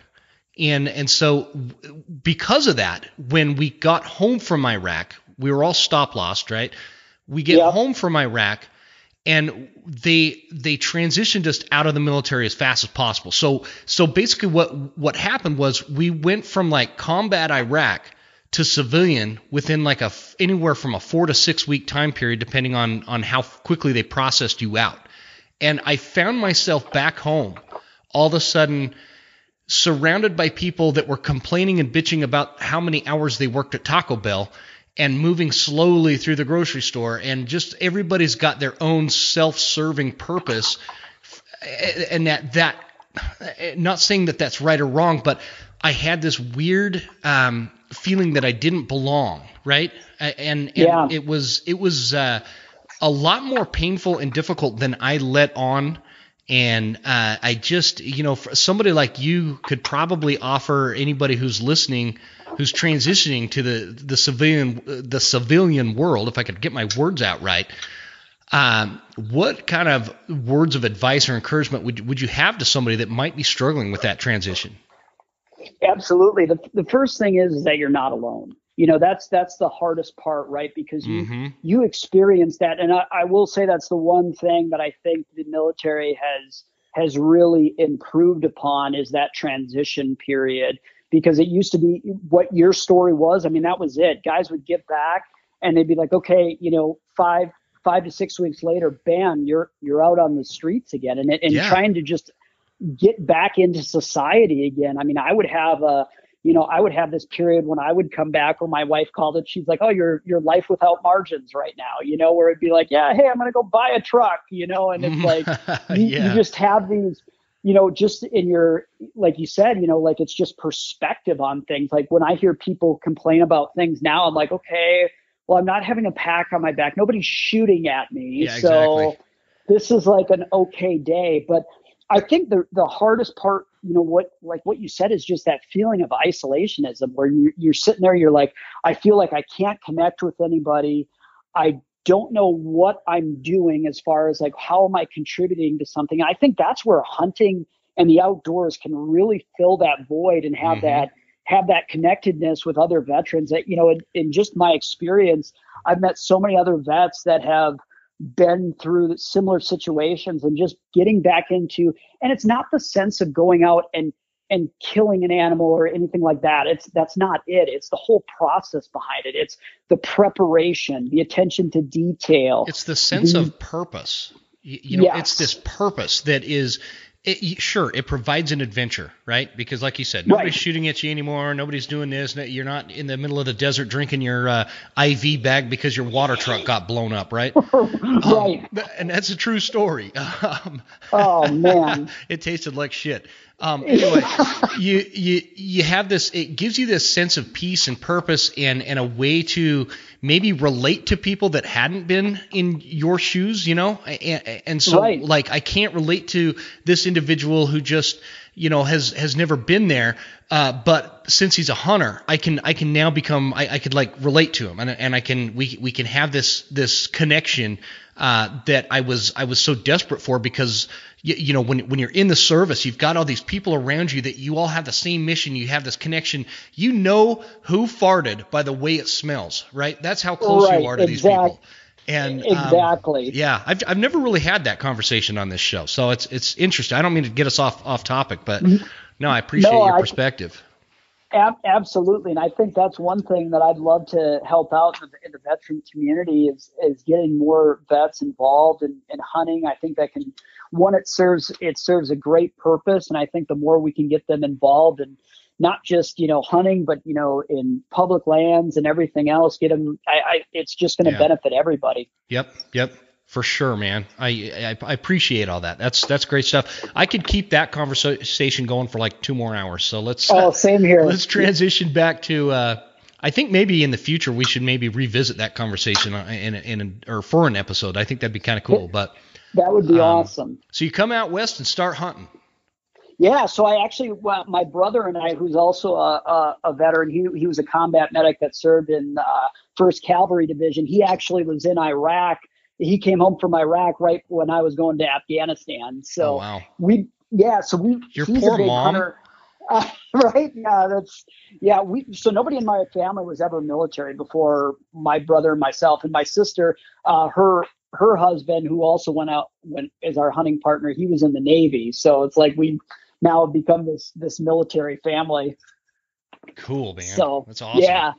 And and so because of that, when we got home from Iraq, we were all stop lost, right? We get home from Iraq and they they transitioned us out of the military as fast as possible. So so basically what what happened was we went from like combat Iraq to civilian within like a anywhere from a 4 to 6 week time period depending on on how quickly they processed you out. And I found myself back home all of a sudden surrounded by people that were complaining and bitching about how many hours they worked at Taco Bell and moving slowly through the grocery store and just everybody's got their own self-serving purpose and that that not saying that that's right or wrong but i had this weird um, feeling that i didn't belong right and, and yeah. it was it was uh, a lot more painful and difficult than i let on and uh, i just you know somebody like you could probably offer anybody who's listening who's transitioning to the the civilian the civilian world, if I could get my words out right. Um, what kind of words of advice or encouragement would would you have to somebody that might be struggling with that transition? Absolutely. The the first thing is, is that you're not alone. You know, that's that's the hardest part, right? Because you mm-hmm. you experience that, and I, I will say that's the one thing that I think the military has has really improved upon is that transition period because it used to be what your story was. I mean, that was it. Guys would get back and they'd be like, okay, you know, five five to six weeks later, bam, you're you're out on the streets again, and and yeah. trying to just get back into society again. I mean, I would have a you know, I would have this period when I would come back where my wife called it, she's like, Oh, your your life without margins right now, you know, where it'd be like, Yeah, hey, I'm gonna go buy a truck, you know, and it's like <laughs> you, yeah. you just have these you know, just in your, like you said, you know, like it's just perspective on things. Like when I hear people complain about things now, I'm like, okay, well, I'm not having a pack on my back. Nobody's shooting at me. Yeah, so exactly. this is like an okay day. But I think the the hardest part, you know, what like what you said is just that feeling of isolationism where you, you're sitting there, you're like, I feel like I can't connect with anybody. I don't know what I'm doing as far as like how am I contributing to something. I think that's where hunting and the outdoors can really fill that void and have mm-hmm. that have that connectedness with other veterans that you know in, in, just my experience i've met so many other vets that have been through similar situations and just getting back into and it's not the sense of going out and and killing an animal or anything like that. It's that's not it. It's the whole process behind it. It's the preparation, the attention to detail. It's the sense the, of purpose. You, you know, yes. it's this purpose that is it, sure, it provides an adventure, right? Because, like you said, nobody's right. shooting at you anymore. Nobody's doing this. You're not in the middle of the desert drinking your uh, IV bag because your water truck got blown up, right? <laughs> right. Um, and that's a true story. <laughs> Um, oh man, <laughs> it tasted like shit. Um, <laughs> anyway, you you you have this. It gives you this sense of peace and purpose, and and a way to maybe relate to people that hadn't been in your shoes, you know. And, and so, right. like, I can't relate to this individual who just you know has has never been there. Uh, but since he's a hunter, I can I can now become I, I could like relate to him, and and I can we we can have this this connection uh, that I was I was so desperate for because you, you, know when when you're in the service you've got all these people around you that you all have the same mission you have this connection. You know who farted by the way it smells right? That's how close right, you are to exactly. these people. And um, exactly. um, yeah I've, I've never really had that conversation on this show so it's it's interesting. I don't mean to get us off off topic but mm-hmm. no I appreciate no, your I, perspective Ab- absolutely, and I think that's one thing that I'd love to help out in the, in the veteran community is is getting more vets involved in, in hunting. I think that can one it serves it serves a great purpose, and I think the more we can get them involved and not just you know hunting, but you know in public lands and everything else, get them. I, I it's just going to yeah. benefit everybody. Yep, yep for sure, man. I, I, I appreciate all that. That's that's great stuff. I could keep that conversation going for like two more hours. So let's oh same here. Let's transition back to. Uh, I think maybe in the future we should maybe revisit that conversation in in, in or for an episode. I think that'd be kind of cool. But that would be um, awesome. So you come out west and start hunting. Yeah, so I actually, well, my brother and I, who's also a, a, a, veteran, he, he was a combat medic that served in uh, First Cavalry Division. He actually was in Iraq he came home from Iraq right when I was going to Afghanistan. So oh, wow. we, yeah, so we. Your poor mom. Hunter, uh, <laughs> right? Yeah, that's yeah. We so nobody in my family was ever military before my brother and myself and my sister. Uh, her her husband, who also went out went as our hunting partner, he was in the Navy. So it's like we now have become this this military family. Cool, man. So that's awesome. Yeah,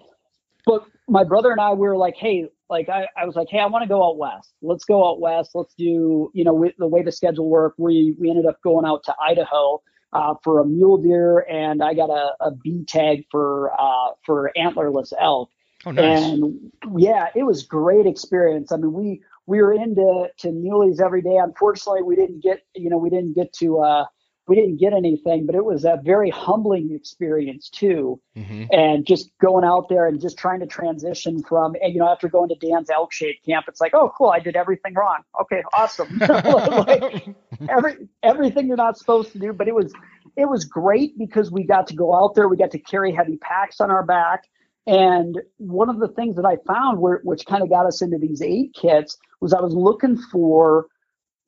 but my brother and I we were like, hey, like I, I was like, hey, I want to go out west. Let's go out west. Let's do, you know, we, the way the schedule worked. We we ended up going out to Idaho uh, for a mule deer, and I got a, a B tag for uh, for antlerless elk. Oh, nice. And yeah, it was great experience. I mean, we we were into to muleys every day. Unfortunately, we didn't get, you know, we didn't get to uh, we didn't get anything, but it was a very humbling experience too. Mm-hmm. And just going out there and just trying to transition from, and you know, after going to Dan's elk shape camp, it's like, oh, cool, I did everything wrong. Okay, awesome. <laughs> like, every everything you're not supposed to do, but it was it was great because we got to go out there, we got to carry heavy packs on our back. And one of the things that I found, where, which kind of got us into these aid kits, was I was looking for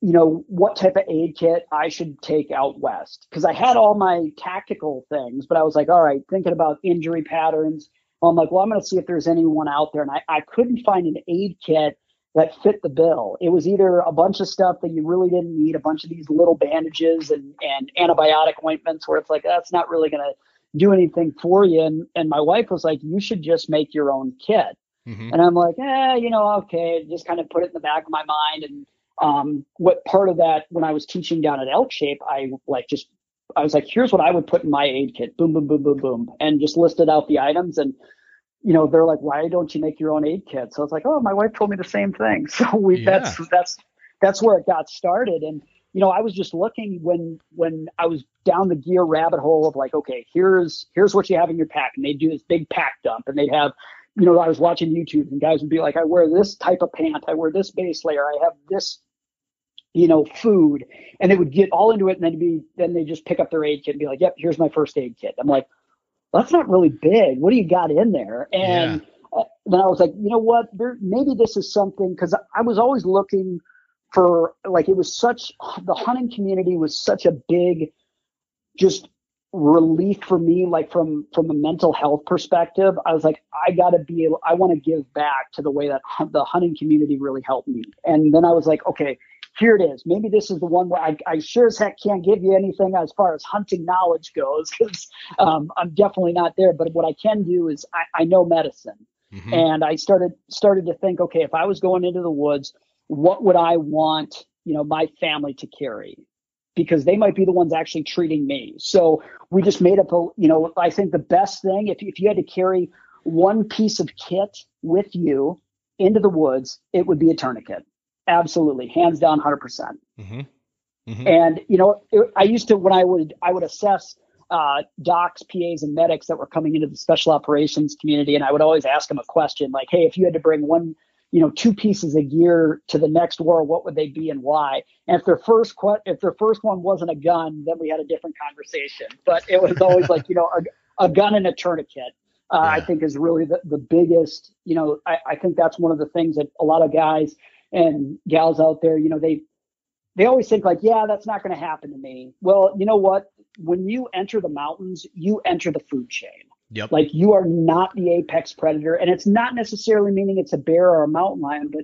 you know, what type of aid kit I should take out west. Because I had all my tactical things, but I was like, all right, thinking about injury patterns. I'm like, well, I'm going to see if there's anyone out there. And I, I couldn't find an aid kit that fit the bill. It was either a bunch of stuff that you really didn't need, a bunch of these little bandages and, and antibiotic ointments where it's like, that's not really going to do anything for you. And, and my wife was like, you should just make your own kit. Mm-hmm. And I'm like, eh, you know, okay, just kind of put it in the back of my mind. And um, what part of that when I was teaching down at Elk Shape, I like just I was like, here's what I would put in my aid kit. Boom, boom, boom, boom, boom, and just listed out the items. And you know, they're like, why don't you make your own aid kit? So I was like, oh, my wife told me the same thing. <laughs> So we yeah. that's that's that's where it got started. And you know, I was just looking when when I was down the gear rabbit hole of like, okay, here's here's what you have in your pack, and they'd do this big pack dump, and they'd have you know, I was watching YouTube and guys would be like, I wear this type of pant, I wear this base layer, I have this you know, food, and they would get all into it, and then be then they just pick up their aid kit and be like, "Yep, here's my first aid kit." I'm like, well, "That's not really big. What do you got in there?" And yeah. uh, then I was like, "You know what? There, maybe this is something." Because I was always looking for like it was such the hunting community was such a big, just relief for me like from from a mental health perspective i was like i got to be able i want to give back to the way that the hunting community really helped me and then i was like okay here it is. Maybe this is the one where I, I sure as heck can't give you anything as far as hunting knowledge goes <laughs> because um, I'm definitely not there. But what I can do is I, I know medicine, mm-hmm. and I started started to think, okay, if I was going into the woods, what would I want you know my family to carry? because they might be the ones actually treating me. So we just made up a, you know, I think the best thing if, if you had to carry one piece of kit with you into the woods, it would be a tourniquet. Absolutely, hands down, 100%. mm-hmm. mm-hmm. And you know, it, I used to when I would I would assess uh, docs, PAs, and medics that were coming into the special operations community, and I would always ask them a question like, "Hey, if you had to bring one you know two pieces of gear to the next war what would they be and why and if their first que- if their first one wasn't a gun then we had a different conversation but it was always like you know a, a gun and a tourniquet uh, yeah. i think is really the, the biggest you know I, I think that's one of the things that a lot of guys and gals out there you know they they always think like yeah that's not going to happen to me. Well you know what? When you enter the mountains you enter the food chain. Yep. Like you are not the apex predator, and it's not necessarily meaning it's a bear or a mountain lion, but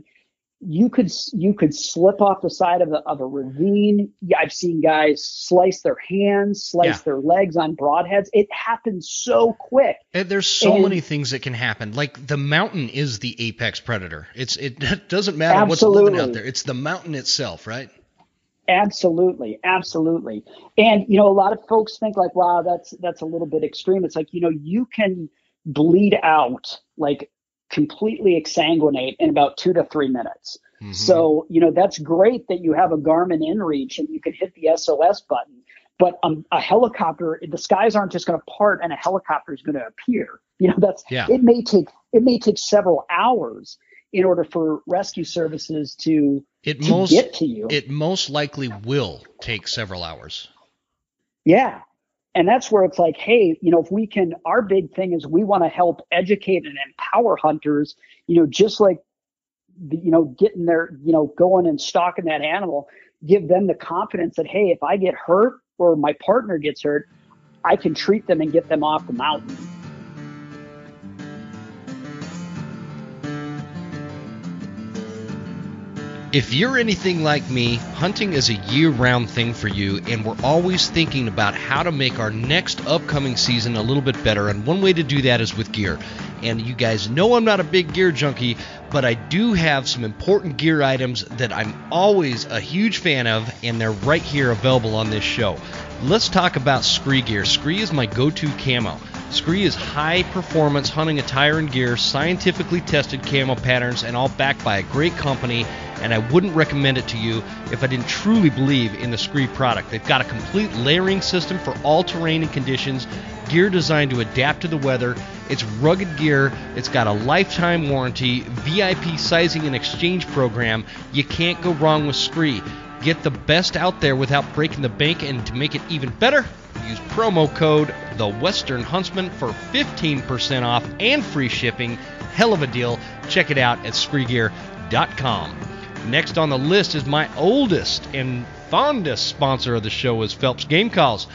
you could you could slip off the side of a, of a ravine. I've seen guys slice their hands, slice yeah. their legs on broadheads. It happens so quick. And there's so and, many things that can happen. Like the mountain is the apex predator. It's it <laughs> doesn't matter absolutely. what's living out there. It's the mountain itself, right? Absolutely, absolutely. And you know, a lot of folks think like, wow, that's that's a little bit extreme. It's like, you know, you can bleed out like completely exsanguinate in about two to three minutes. Mm-hmm. So, you know, that's great that you have a Garmin inReach and you can hit the SOS button. But um, a helicopter, the skies aren't just going to part and a helicopter is going to appear. <laughs> You know, that's yeah. it may take it may take several hours in order for rescue services to, it to most, get to you. It most likely will take several hours. Yeah. And that's where it's like, hey, you know, if we can, our big thing is we want to help educate and empower hunters, you know, just like, you know, getting their, you know, going and stalking that animal, give them the confidence that, hey, if I get hurt or my partner gets hurt, I can treat them and get them off the mountain. If you're anything like me, hunting is a year round thing for you, and we're always thinking about how to make our next upcoming season a little bit better. And one way to do that is with gear. And you guys know I'm not a big gear junkie, but I do have some important gear items that I'm always a huge fan of, and they're right here available on this show. Let's talk about SKRE gear. SKRE is my go to camo. SKRE is high performance hunting attire and gear, scientifically tested camo patterns, and all backed by a great company and I wouldn't recommend it to you if I didn't truly believe in the SKRE product. They've got a complete layering system for all terrain and conditions, gear designed to adapt to the weather. It's rugged gear, it's got a lifetime warranty, VIP sizing and exchange program. You can't go wrong with SKRE. Get the best out there without breaking the bank, and to make it even better, use promo code The Western Huntsman for 15% off and free shipping. Hell of a deal. Check it out at SKREGear.com. Next on the list is my oldest and fondest sponsor of the show is Phelps Game Calls.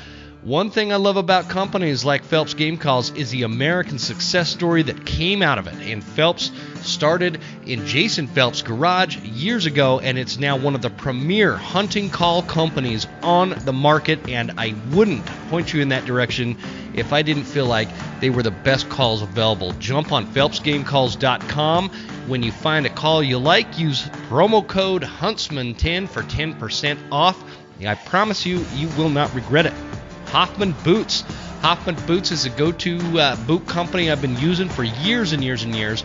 One thing I love about companies like Phelps Game Calls is the American success story that came out of it. And Phelps started in Jason Phelps' garage years ago, and it's now one of the premier hunting call companies on the market. And I wouldn't point you in that direction if I didn't feel like they were the best calls available. Jump on PhelpsGameCalls.com. When you find a call you like, use promo code Huntsman10 for 10% off. I promise you, you will not regret it. Hoffman Boots. Hoffman Boots is a go to uh, boot company I've been using for years and years and years.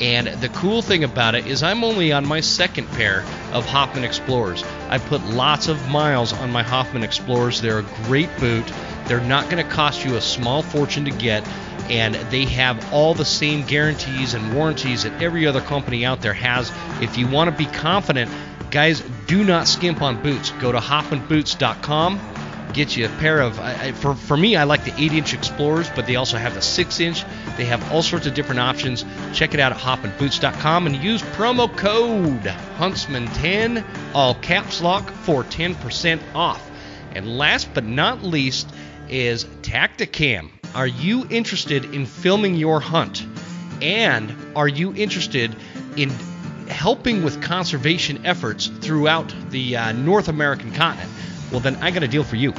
And the cool thing about it is, I'm only on my second pair of Hoffman Explorers. I put lots of miles on my Hoffman Explorers. They're a great boot. They're not going to cost you a small fortune to get, and they have all the same guarantees and warranties that every other company out there has. If you want to be confident, guys, do not skimp on boots. Go to hoffmanboots.com get you a pair of. I, for for me, I like the 8-inch Explorers, but they also have the 6-inch. They have all sorts of different options. Check it out at hoffmanboots.com and use promo code Huntsman10, all caps lock, for 10% off. And last but not least is Tactacam. Are you interested in filming your hunt? And are you interested in helping with conservation efforts throughout the uh, North American continent? Well, then I got a deal for you.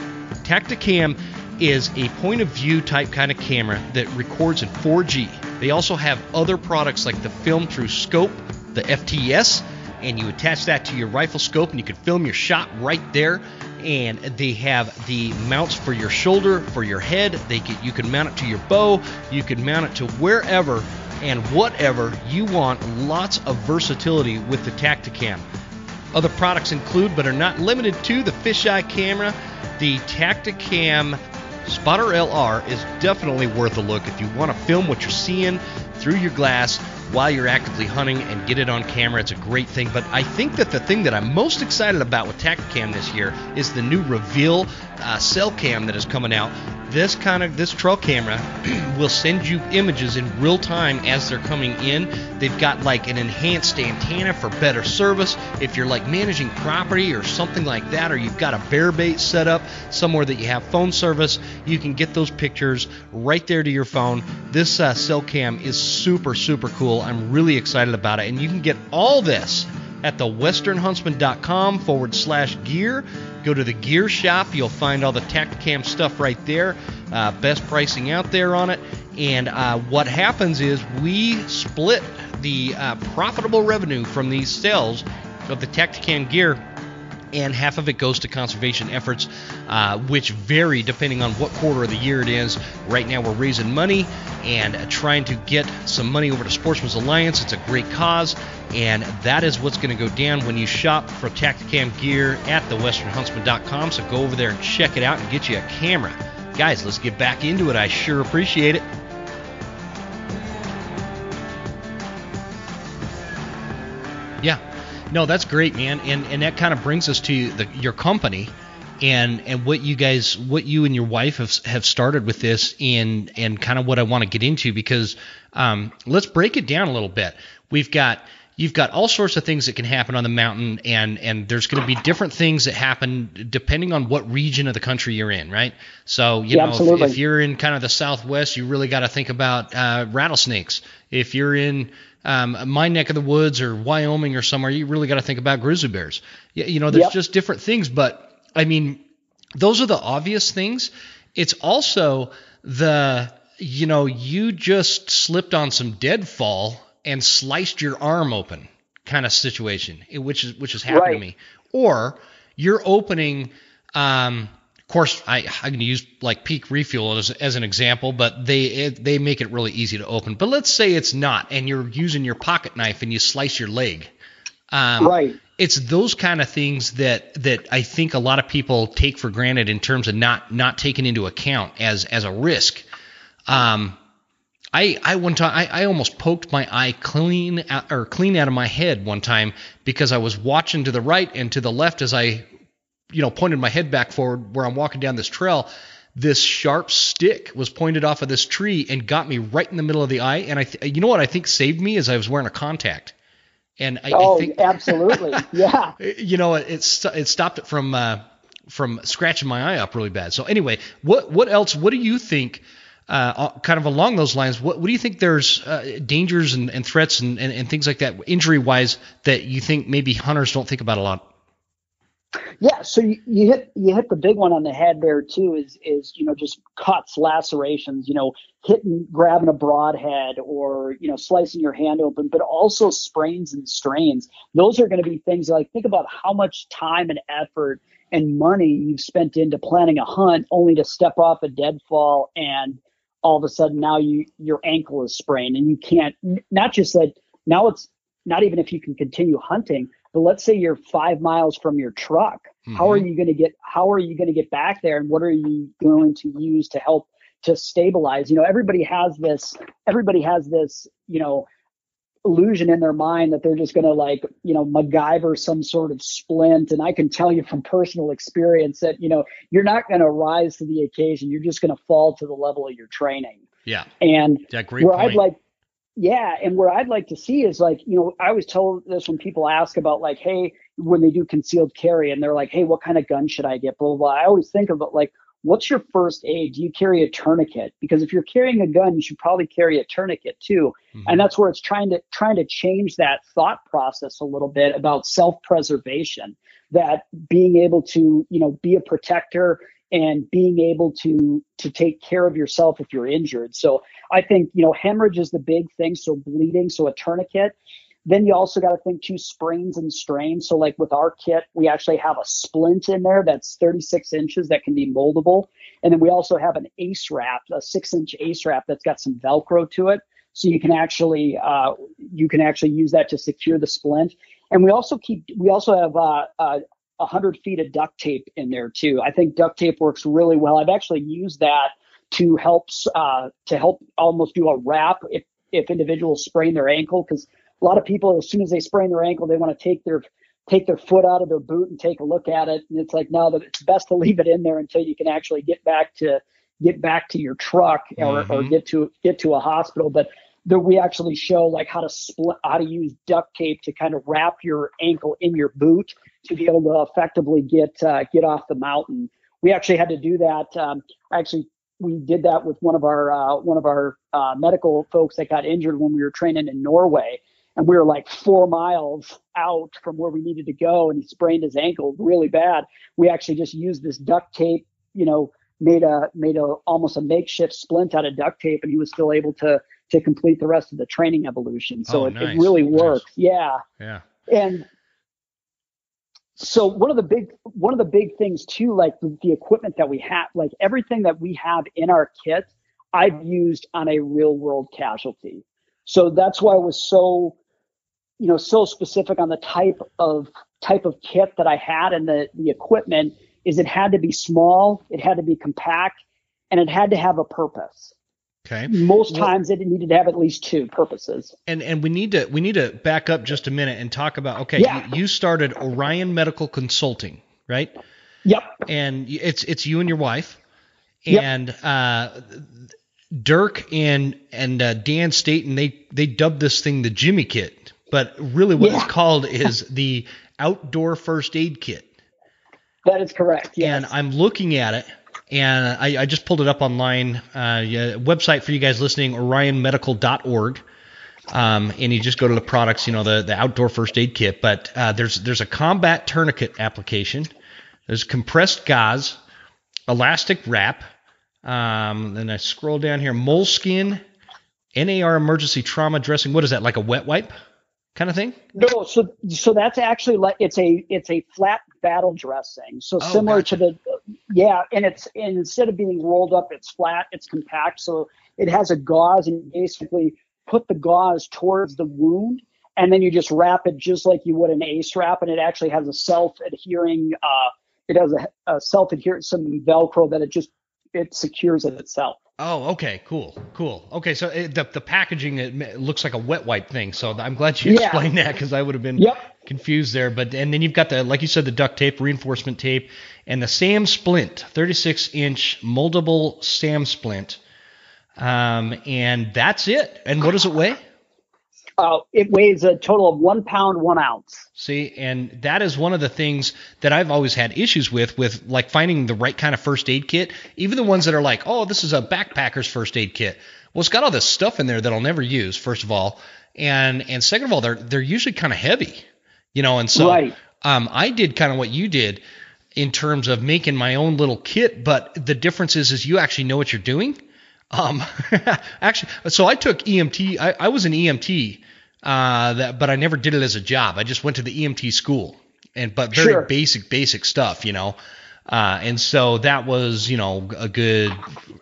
Tactacam is a point of view type kind of camera that records in 4G. They also have other products like the Film Through Scope, the FTS, and you attach that to your rifle scope and you can film your shot right there. and they have the mounts for your shoulder, for your head. They you can mount it to your bow, you can mount it to wherever and whatever you want. Lots of versatility with the Tactacam. Other products include, but are not limited to, the fisheye camera. The Tactacam Spotter LR is definitely worth a look if you want to film what you're seeing through your glass while you're actively hunting and get it on camera. It's a great thing. But I think that the thing that I'm most excited about with Tactacam this year is the new Reveal uh, cell cam that is coming out this kind of this trail camera <clears throat> will send you images in real time as they're coming in. They've got like an enhanced antenna for better service. If you're like managing property or something like that, or you've got a bear bait set up somewhere that you have phone service, you can get those pictures right there to your phone. This uh, cell cam is super super cool. I'm really excited about it, and you can get all this at the westernhuntsman.com forward slash gear. Go to the gear shop. You'll find all the Tactacam stuff right there. Uh, best pricing out there on it. And uh, what happens is we split the uh, profitable revenue from these sales of the Tactacam gear and half of it goes to conservation efforts, uh, which vary depending on what quarter of the year it is. Right now, we're raising money and trying to get some money over to Sportsmen's Alliance. It's a great cause, and that is what's going to go down when you shop for Tactacam gear at thewesternhuntsman.com. So go over there and check it out and get you a camera. Guys, let's get back into it. I sure appreciate it. Yeah, no, that's great, man, and and that kind of brings us to the, your company, and and what you guys, what you and your wife have have started with this, and and kind of what I want to get into because um, let's break it down a little bit. We've got you've got all sorts of things that can happen on the mountain and and there's going to be different things that happen depending on what region of the country you're in right? So you yeah, know if, if, you're in kind of the southwest you really got to think about uh, rattlesnakes. If you're in um, my neck of the woods or wyoming or somewhere you really got to think about grizzly bears you know there's yep. just different things but i mean those are the obvious things it's also the you know you just slipped on some deadfall and sliced your arm open kind of situation, which is which has happened right. to me. Or you're opening, um, course, I I'm going to use like peak refuel as, as an example, but they it, they make it really easy to open. But let's say it's not, and you're using your pocket knife and you slice your leg. Um, right. It's those kind of things that that I think a lot of people take for granted in terms of not not taking into account as as a risk. Um, I, I one time I, I almost poked my eye clean out, or clean out of my head one time because I was watching to the right and to the left as I you know pointed my head back forward where I'm walking down this trail this sharp stick was pointed off of this tree and got me right in the middle of the eye. And I th- you know what I think saved me is I was wearing a contact. And I, oh I think absolutely. <laughs> Yeah. You know it it, it stopped it from uh, from scratching my eye up really bad. So anyway what what else what do you think uh, kind of along those lines, what, what do you think there's uh, dangers and, and threats and, and, and, things like that, injury wise, that you think maybe hunters don't think about a lot? Yeah, so you, you, hit you hit the big one on the head there too. Is is you know just cuts, lacerations, you know, hitting, grabbing a broadhead, or you know slicing your hand open, but also sprains and strains. Those are going to be things like think about how much time and effort and money you've spent into planning a hunt, only to step off a deadfall and all of a sudden now you your ankle is sprained and you can't not just that now it's not even if you can continue hunting but let's say you're five miles from your truck. Mm-hmm. how are you going to get how are you going to get back there and what are you going to use to help to stabilize? You know everybody has this everybody has this you know illusion in their mind that they're just going to like you know MacGyver some sort of splint. And I can tell you from personal experience that you know you're not going to rise to the occasion. You're just going to fall to the level of your training. Yeah. And yeah, great where point. I'd like yeah and where I'd like to see is like you know I always tell this when people ask about like hey when they do concealed carry and they're like hey what kind of gun should I get blah blah, blah. I always think about like what's your first aid? Do you carry a tourniquet? Because if you're carrying a gun, you should probably carry a tourniquet too. Mm-hmm. And that's where it's trying to trying to change that thought process a little bit about self-preservation. That being able to, you know, be a protector and being able to to take care of yourself if you're injured. So I think, you know, hemorrhage is the big thing. So bleeding, so a tourniquet then you also got to think two sprains and strains. So like with our kit, we actually have a splint in there that's 36 inches that can be moldable. And then we also have an ace wrap, a six inch ace wrap that's got some Velcro to it. So you can actually uh, you can actually use that to secure the splint. And we also keep we also have uh, uh, 100 feet of duct tape in there too. I think duct tape works really well. I've actually used that to help uh, to help almost do a wrap if if individuals sprain their ankle because a lot of people, as soon as they sprain their ankle, they want to take their take their foot out of their boot and take a look at it. And it's like, no, it's best to leave it in there until you can actually get back to get back to your truck or, mm-hmm. or get to get to a hospital. But that we actually show like how to split how to use duct tape to kind of wrap your ankle in your boot to be able to effectively get uh, get off the mountain. We actually had to do that. Um, actually, we did that with one of our uh, one of our uh, medical folks that got injured when we were training in Norway and we were like four miles out from where we needed to go and he sprained his ankle really bad. We actually just used this duct tape you know made a made a almost a makeshift splint out of duct tape and he was still able to to complete the rest of the training evolution. So oh, it, nice. it really works. Nice. yeah. Yeah. And so one of the big one of the big things too like the, the equipment that we have like everything that we have in our kit i've used on a real world casualty so that's why I was so you know so specific on the type of type of kit that I had and the the equipment is it had to be small, it had to be compact, and it had to have a purpose. Okay. Most times it needed to have at least two purposes. And and we need to we need to back up just a minute and talk about okay, Yeah. you, you started Orion Medical Consulting, right? Yep. And it's it's you and your wife. Yep. And uh Dirk and and uh, Dan Staton they they dubbed this thing the Jimmy kit, but really what Yeah. it's called is the outdoor first aid kit. That is correct. Yes. And I'm looking at it, and I, I just pulled it up online. Uh, yeah, website for you guys listening, orionmedical.org. Um, and you just go to the products, you know, the, the outdoor first aid kit. But uh, there's there's a combat tourniquet application. There's compressed gauze, elastic wrap. Um, then I scroll down here, moleskin, NAR emergency trauma dressing. What is that? Like a wet wipe kind of thing? No, so so that's actually like it's a it's a flat battle dressing. So Oh, similar gotcha. to the yeah, and it's and instead of being rolled up, it's flat, it's compact. So it has a gauze, and basically put the gauze towards the wound, and then you just wrap it just like you would an ace wrap, and it actually has a self-adhering. Uh, it has a, a self-adherent some Velcro that it just it secures it itself. Oh, okay, cool, cool. Okay, so it, the the packaging it looks like a wet wipe thing. So I'm glad you Yeah. explained that because I would have been Yep. confused there. But and then you've got the like you said the duct tape, reinforcement tape, and the Sam Splint, 36 inch moldable Sam Splint. Um, and that's it. And what does it weigh? Uh, it weighs a total of one pound one ounce. See, and that is one of the things that I've always had issues with, with like finding the right kind of first aid kit. Even the ones that are like, oh, this is a backpacker's first aid kit. Well, it's got all this stuff in there that I'll never use. First of all, and and second of all, they're they're usually kind of heavy, you know. And so, Right. um, I did kind of what you did in terms of making my own little kit, but the difference is, is you actually know what you're doing. Um, <laughs> actually, so I took EMT. I, I was an EMT, uh, that, but I never did it as a job. I just went to the EMT school, and but very Sure. basic, basic stuff, you know. Uh, and so that was, you know, a good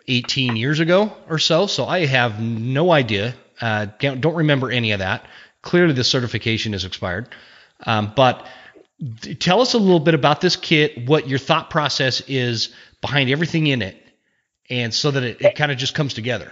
18 years ago or so. So I have no idea. Uh, don't, don't remember any of that. Clearly, the certification is expired. Um, but d- tell us a little bit about this kit, what your thought process is behind everything in it, and so that it, it kind of just comes together.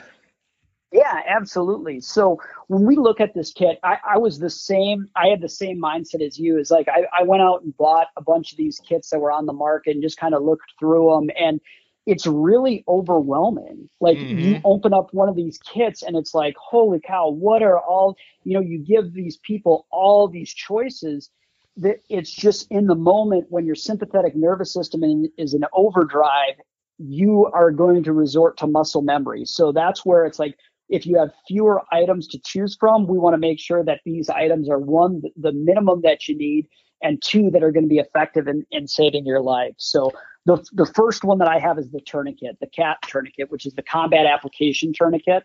Yeah, absolutely. So when we look at this kit, I, I was the same. I had the same mindset as you. Is like I, I went out and bought a bunch of these kits that were on the market and just kind of looked through them, and it's really overwhelming. Like you Mhm. open up one of these kits and it's like, holy cow, what are all? You know, you give these people all these choices. That it's just in the moment when your sympathetic nervous system in, is in overdrive you are going to resort to muscle memory. So that's where it's like if you have fewer items to choose from, we want to make sure that these items are one, the minimum that you need, and two, that are going to be effective in, in saving your life. So the, the first one that I have is the tourniquet, the CAT tourniquet, which is the combat application tourniquet.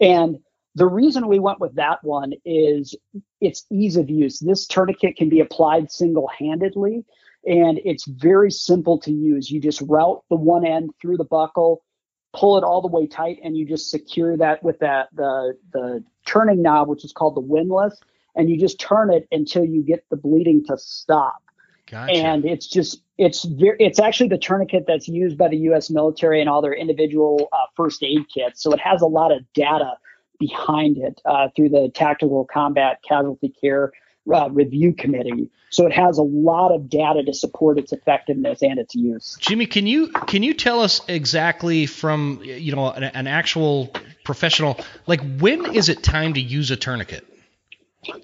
And The reason we went with that one is its ease of use. This tourniquet can be applied single handedly and it's very simple to use. You just route the one end through the buckle, pull it all the way tight, and you just secure that with that the the turning knob, which is called the windlass, and you just turn it until you get the bleeding to stop. Gotcha. And it's just it's very it's actually the tourniquet that's used by the U.S. military and all their individual uh, first aid kits. So it has a lot of data behind it uh, through the Tactical Combat Casualty Care uh, Review Committee. So it has a lot of data to support its effectiveness and its use. Jimmy, can you can you tell us exactly from you know an, an actual professional like when is it time to use a tourniquet?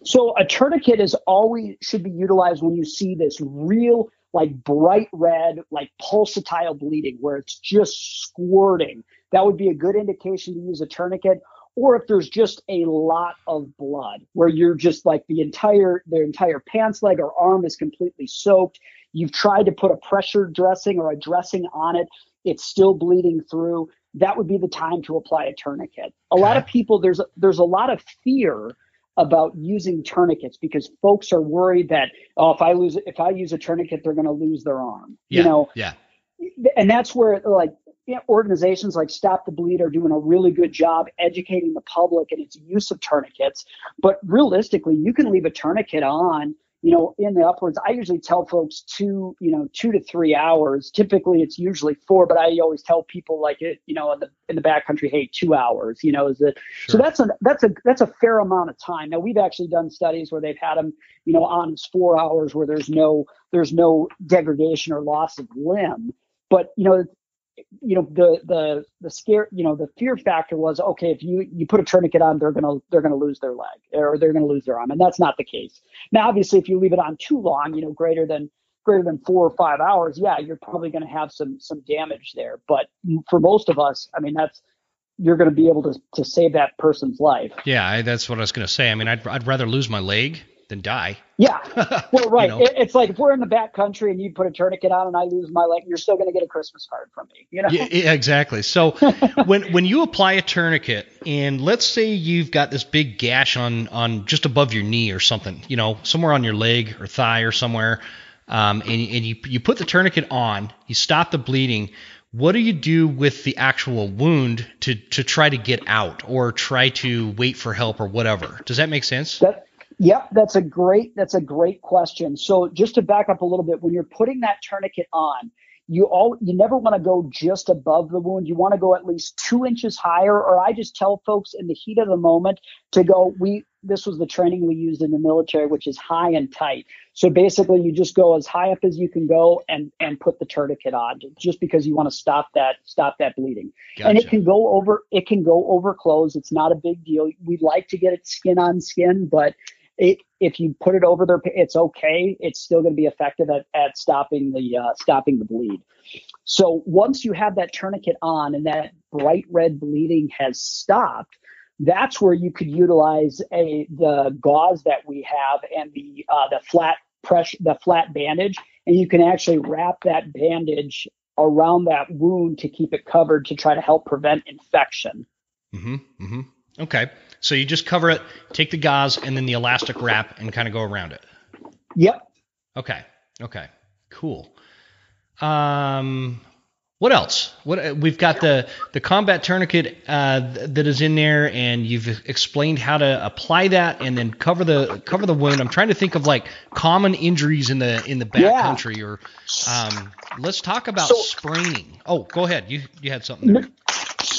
So a tourniquet is always should be utilized when you see this real like bright red, like pulsatile bleeding where it's just squirting. That would be a good indication to use a tourniquet. Or if there's just a lot of blood where you're just like the entire the entire pants leg or arm is completely soaked. You've tried to put a pressure dressing or a dressing on it, it's still bleeding through. That would be the time to apply a tourniquet. A lot of people there's there's a lot of fear about using tourniquets because folks are worried that oh if I lose if I use a tourniquet they're going to lose their arm. Yeah, you know. Yeah. And that's where like you know, organizations like Stop the Bleed are doing a really good job educating the public and its use of tourniquets. But realistically, you can leave a tourniquet on you know, in the upwards, I usually tell folks two, you know, two to three hours. Typically, it's usually four, but I always tell people like it, you know, in the in the backcountry, hey, two hours. You know, is it? Sure. So that's a that's a that's a fair amount of time. Now we've actually done studies where they've had them, you know, on four hours where there's no there's no degradation or loss of limb. But you know, you know the the the scare you know the fear factor was okay if you you put a tourniquet on they're gonna they're gonna lose their leg or they're gonna lose their arm and that's not the case. Now obviously if you leave it on too long you know greater than greater than four or five hours yeah you're probably to have some some damage there. But for most of us i mean that's you're going to be able to to save that person's life. Yeah I, that's what i was going to say. I mean I'd, I'd rather lose my leg than die. Yeah. <laughs> Well, right. you know? it, it's like if we're in the back country and you put a tourniquet on and I lose my leg, you're still going to get a Christmas card from me. You know? Yeah, exactly. So <laughs> when when you apply a tourniquet and let's say you've got this big gash on on just above your knee or something, you know, somewhere on your leg or thigh or somewhere, um, and, and you you put the tourniquet on, you stop the bleeding. What do you do with the actual wound to to try to get out or try to wait for help or whatever? Does that make sense? That, Yep, that's a great that's a great question. So just to back up a little bit, when you're putting that tourniquet on, you all you never want to go just above the wound. You want to go at least two inches higher. Or I just tell folks in the heat of the moment to go. We this was the training we used in the military, which is high and tight. So basically, you just go as high up as you can go and and put the tourniquet on, just because you want to stop that stop that bleeding. Gotcha. And it can go over it can go over clothes. It's not a big deal. We'd like to get it skin on skin, but it, if you put it over there, it's okay. It's still going to be effective at, at stopping the uh, stopping the bleed. So once you have that tourniquet on and that bright red bleeding has stopped, that's where you could utilize a the gauze that we have and the uh, the flat pressure the flat bandage, and you can actually wrap that bandage around that wound to keep it covered to try to help prevent infection. Mm-hmm. Mm-hmm. Okay. So you just cover it, take the gauze, and then the elastic wrap, and kind of go around it. Yep. Okay. Okay. Cool. Um, what else? What uh, we've got the the combat tourniquet uh, that is in there, and you've explained how to apply that, and then cover the cover the wound. I'm trying to think of like common injuries in the in the backcountry, yeah. or um, let's talk about so, spraining. Oh, go ahead. You you had something there.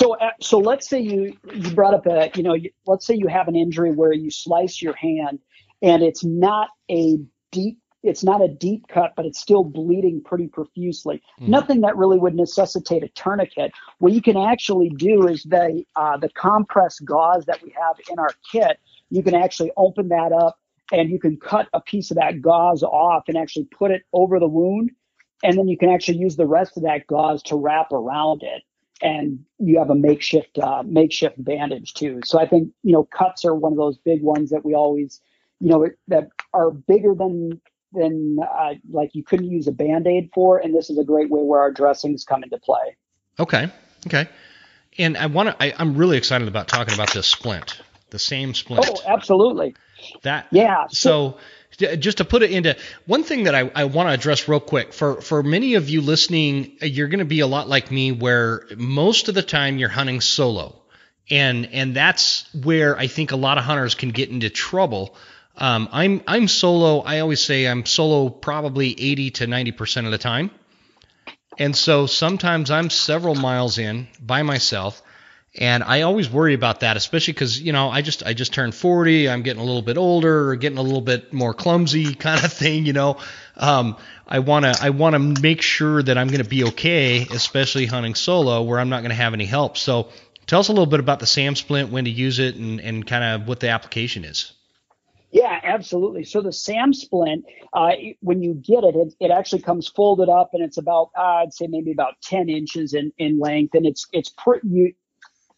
So, uh, so let's say you you brought up a you know let's say you have an injury where you slice your hand and it's not a deep it's not a deep cut, but it's still bleeding pretty profusely. Mm. Nothing that really would necessitate a tourniquet. What you can actually do is the uh, the compress gauze that we have in our kit. You can actually open that up and you can cut a piece of that gauze off and actually put it over the wound, and then you can actually use the rest of that gauze to wrap around it and you have a makeshift uh, makeshift bandage too. So I think you know cuts are one of those big ones that we always you know that are bigger than than uh, like you couldn't use a band aid for, and this is a great way where our dressings come into play. Okay, okay, and I want to. I'm really excited about talking about this splint the same splint. Oh, absolutely. That yeah. So just to put it into one thing that I, I want to address real quick for for many of you listening, you're going to be a lot like me, where most of the time you're hunting solo, and and that's where I think a lot of hunters can get into trouble. Um, I'm I'm solo. I always say I'm solo probably 80 to 90 percent of the time, and so sometimes I'm several miles in by myself and I always worry about that, especially because you know I just I just turned 40. I'm getting a little bit older, or getting a little bit more clumsy, <laughs> kind of thing. You know, um, I wanna I wanna make sure that I'm going to be okay, especially hunting solo, where I'm not going to have any help. So tell us a little bit about the SAM splint, when to use it, and and kind of what the application is. Yeah, absolutely. So the SAM splint, uh, when you get it, it, it, actually comes folded up, and it's about uh, I'd say maybe about 10 inches in, in length, and it's it's pretty. You,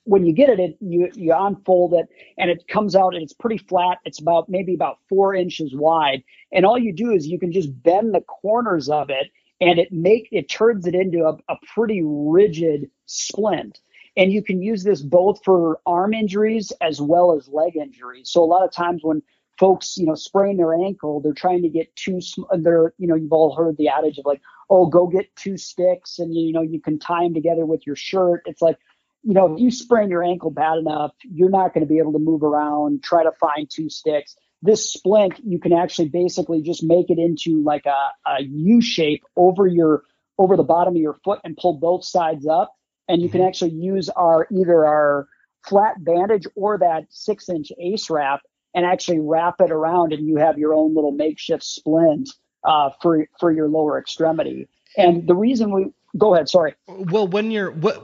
when you get it, it you you unfold it and it comes out and it's pretty flat. It's about maybe about four inches wide, and all you do is you can just bend the corners of it, and it make it turns it into a, a pretty rigid splint. And you can use this both for arm injuries as well as leg injuries. So a lot of times when folks, you know, sprain their ankle, they're trying to get two. They're, you know, you've all heard the adage of like, oh, go get two sticks, and you know, you can tie them together with your shirt. It's like, you know, if you sprain your ankle bad enough, you're not going to be able to move around, try to find two sticks. This splint, you can actually basically just make it into like a, a U shape over your over the bottom of your foot and pull both sides up. And you can mm-hmm. actually use our either our flat bandage or that six inch ace wrap and actually wrap it around and you have your own little makeshift splint uh, for for your lower extremity. And the reason we go ahead. Sorry. Well, when you're what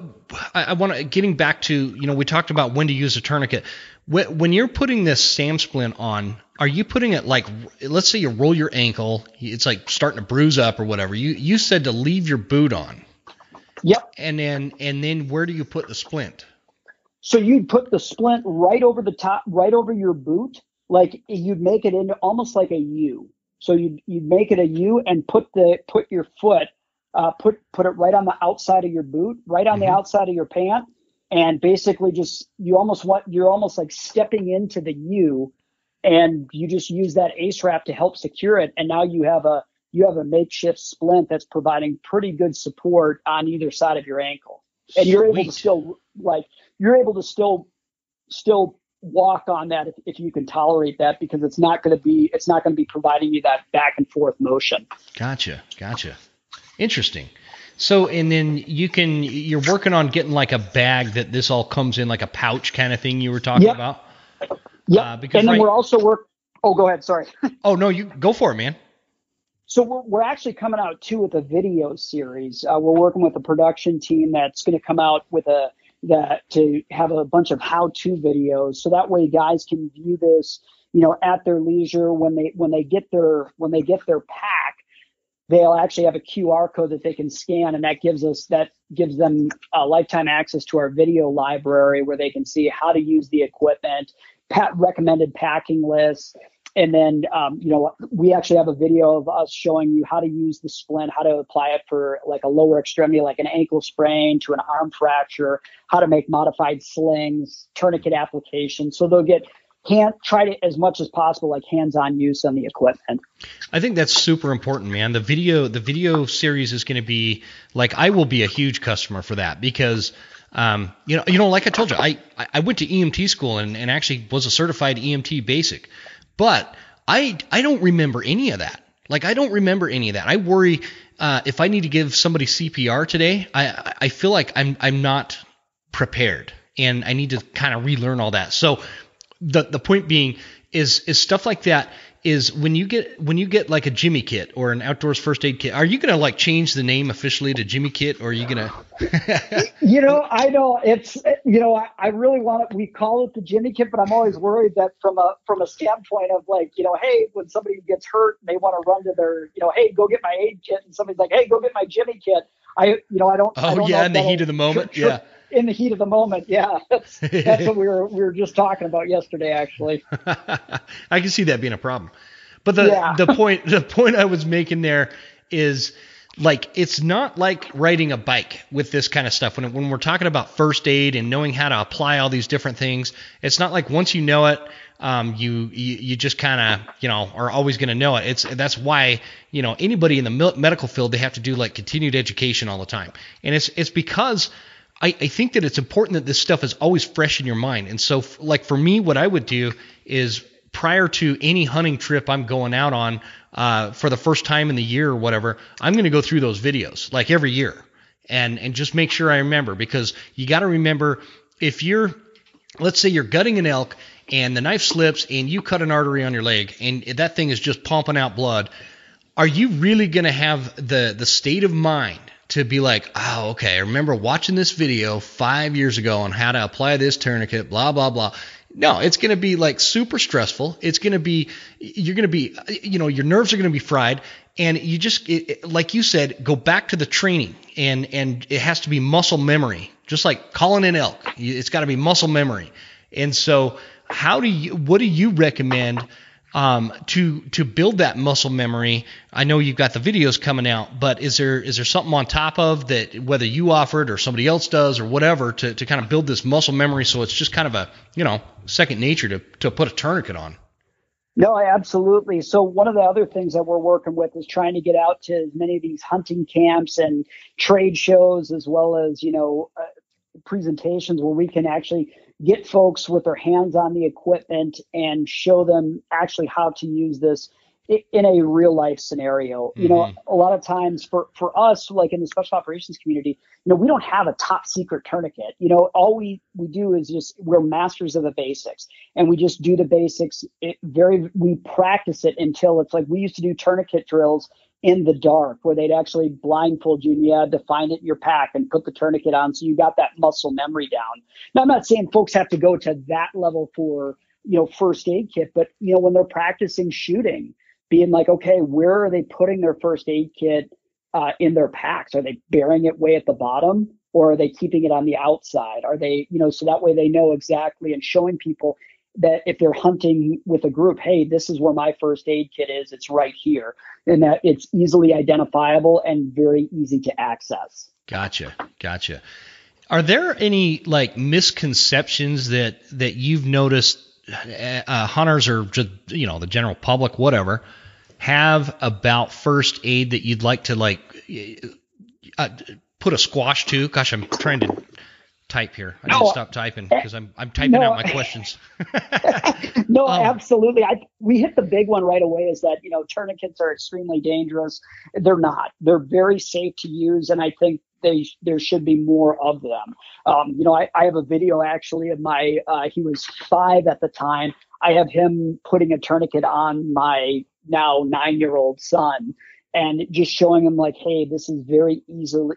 I, I want to getting back to you know we talked about when to use a tourniquet. When, when you're putting this SAM splint on, are you putting it like let's say you roll your ankle, it's like starting to bruise up or whatever. You you said to leave your boot on. Yep. And then and then where do you put the splint? So you'd put the splint right over the top, right over your boot, like you'd make it into almost like a U. So you'd you'd make it a U and put the put your foot uh, put put it right on the outside of your boot, right on mm-hmm. the outside of your pant, and basically just you almost want you're almost like stepping into the U, and you just use that ace wrap to help secure it, and now you have a you have a makeshift splint that's providing pretty good support on either side of your ankle, and you're able to still like you're able to still still walk on that if, if you can tolerate that because it's not going to be it's not going to be providing you that back and forth motion. Gotcha, gotcha. Interesting. So and then you can you're working on getting like a bag that this all comes in like a pouch kind of thing you were talking yep. about. Yeah. Uh, because and then right, we're also work. Oh, go ahead. Sorry. <laughs> oh no, you go for it, man. So we're, we're actually coming out too with a video series. Uh, we're working with a production team that's going to come out with a that to have a bunch of how-to videos, so that way guys can view this, you know, at their leisure when they when they get their when they get their pack they'll actually have a QR code that they can scan, and that gives us that gives them uh, lifetime access to our video library where they can see how to use the equipment, pat- recommended packing lists, and then um, you know we actually have a video of us showing you how to use the splint, how to apply it for like a lower extremity, like an ankle sprain to an arm fracture, how to make modified slings, tourniquet application. So they'll get can't try to as much as possible like hands-on use on the equipment. I think that's super important, man. The video the video series is going to be like I will be a huge customer for that because um, you know you know like I told you I I went to EMT school and, and actually was a certified EMT basic, but I I don't remember any of that. Like I don't remember any of that. I worry uh, if I need to give somebody CPR today. I I feel like I'm I'm not prepared and I need to kind of relearn all that. So the the point being is is stuff like that is when you get when you get like a Jimmy kit or an outdoors first aid kit, are you gonna like change the name officially to Jimmy kit, or are you gonna? <laughs> you know, I know it's you know I, I really want it. We call it the Jimmy kit, but I'm always worried that from a from a standpoint of like you know, hey, when somebody gets hurt, and they want to run to their you know, hey, go get my aid kit, and somebody's like, hey, go get my Jimmy kit. I you know I don't. Oh I don't yeah, in the heat of the moment, yeah in the heat of the moment. Yeah, that's, <laughs> that's what we were we were just talking about yesterday, actually. <laughs> I can see that being a problem, but the yeah. the point the point I was making there is like it's not like riding a bike with this kind of stuff when, when we're talking about first aid and knowing how to apply all these different things it's not like once you know it um, you, you you just kind of you know are always going to know it it's that's why you know anybody in the medical field they have to do like continued education all the time and it's it's because I, I think that it's important that this stuff is always fresh in your mind. And so like for me what i would do is prior to any hunting trip i'm going out on uh, for the first time in the year or whatever, I'm going to go through those videos like every year. And and just make sure I remember because you got to remember if you're let's say you're gutting an elk and the knife slips and you cut an artery on your leg and that thing is just pumping out blood, are you really going to have the the state of mind to be like, oh, okay, I remember watching this video five years ago on how to apply this tourniquet, blah, blah, blah. No, it's going to be like super stressful. It's going to be, you're going to be, you know, your nerves are going to be fried. And you just, it, it, like you said, go back to the training and, and it has to be muscle memory, just like calling an elk. It's got to be muscle memory. And so, how do you, what do you recommend um, to to build that muscle memory. I know you've got the videos coming out, but is there is there something on top of that, whether you offer it or somebody else does or whatever, to, to kind of build this muscle memory so it's just kind of a you know second nature to to put a tourniquet on? No, absolutely. So one of the other things that we're working with is trying to get out to as many of these hunting camps and trade shows, as well as you know uh, presentations where we can actually get folks with their hands on the equipment and show them actually how to use this in a real life scenario. Mm-hmm. You know, mm-hmm. a lot of times for for us, like in the special operations community, you know, we don't have a top secret tourniquet. You know, all we we do is just we're masters of the basics, and we just do the basics. It very we practice it until it's like we used to do tourniquet drills in the dark where they'd actually blindfold you and you had to find it in your pack and put the tourniquet on so you got that muscle memory down. Now I'm not saying folks have to go to that level for, you know, first aid kit, but you know, when they're practicing shooting, being like, okay, where are they putting their first aid kit uh, in their packs? Are they burying it way at the bottom? Or are they keeping it on the outside? Are they, you know, so that way they know exactly and showing people that if they're hunting with a group, hey, this is where my first aid kit is, it's right here, and that it's easily identifiable and very easy to access. Gotcha, gotcha. Are there any like misconceptions that that you've noticed uh, hunters or just you know the general public, whatever, have about first aid that you'd like to like uh, put a squash to? Gosh, I'm trying to type here. I no, need to stop typing because I'm I'm typing no, out my questions. <laughs> <laughs> no, um, absolutely. I we hit the big one right away is that you know tourniquets are extremely dangerous. They're not. They're very safe to use, and I think they there should be more of them. Um, you know, I, I have a video actually of my uh, he was five at the time. I have him putting a tourniquet on my now nine year old son and just showing him like, hey, this is very easily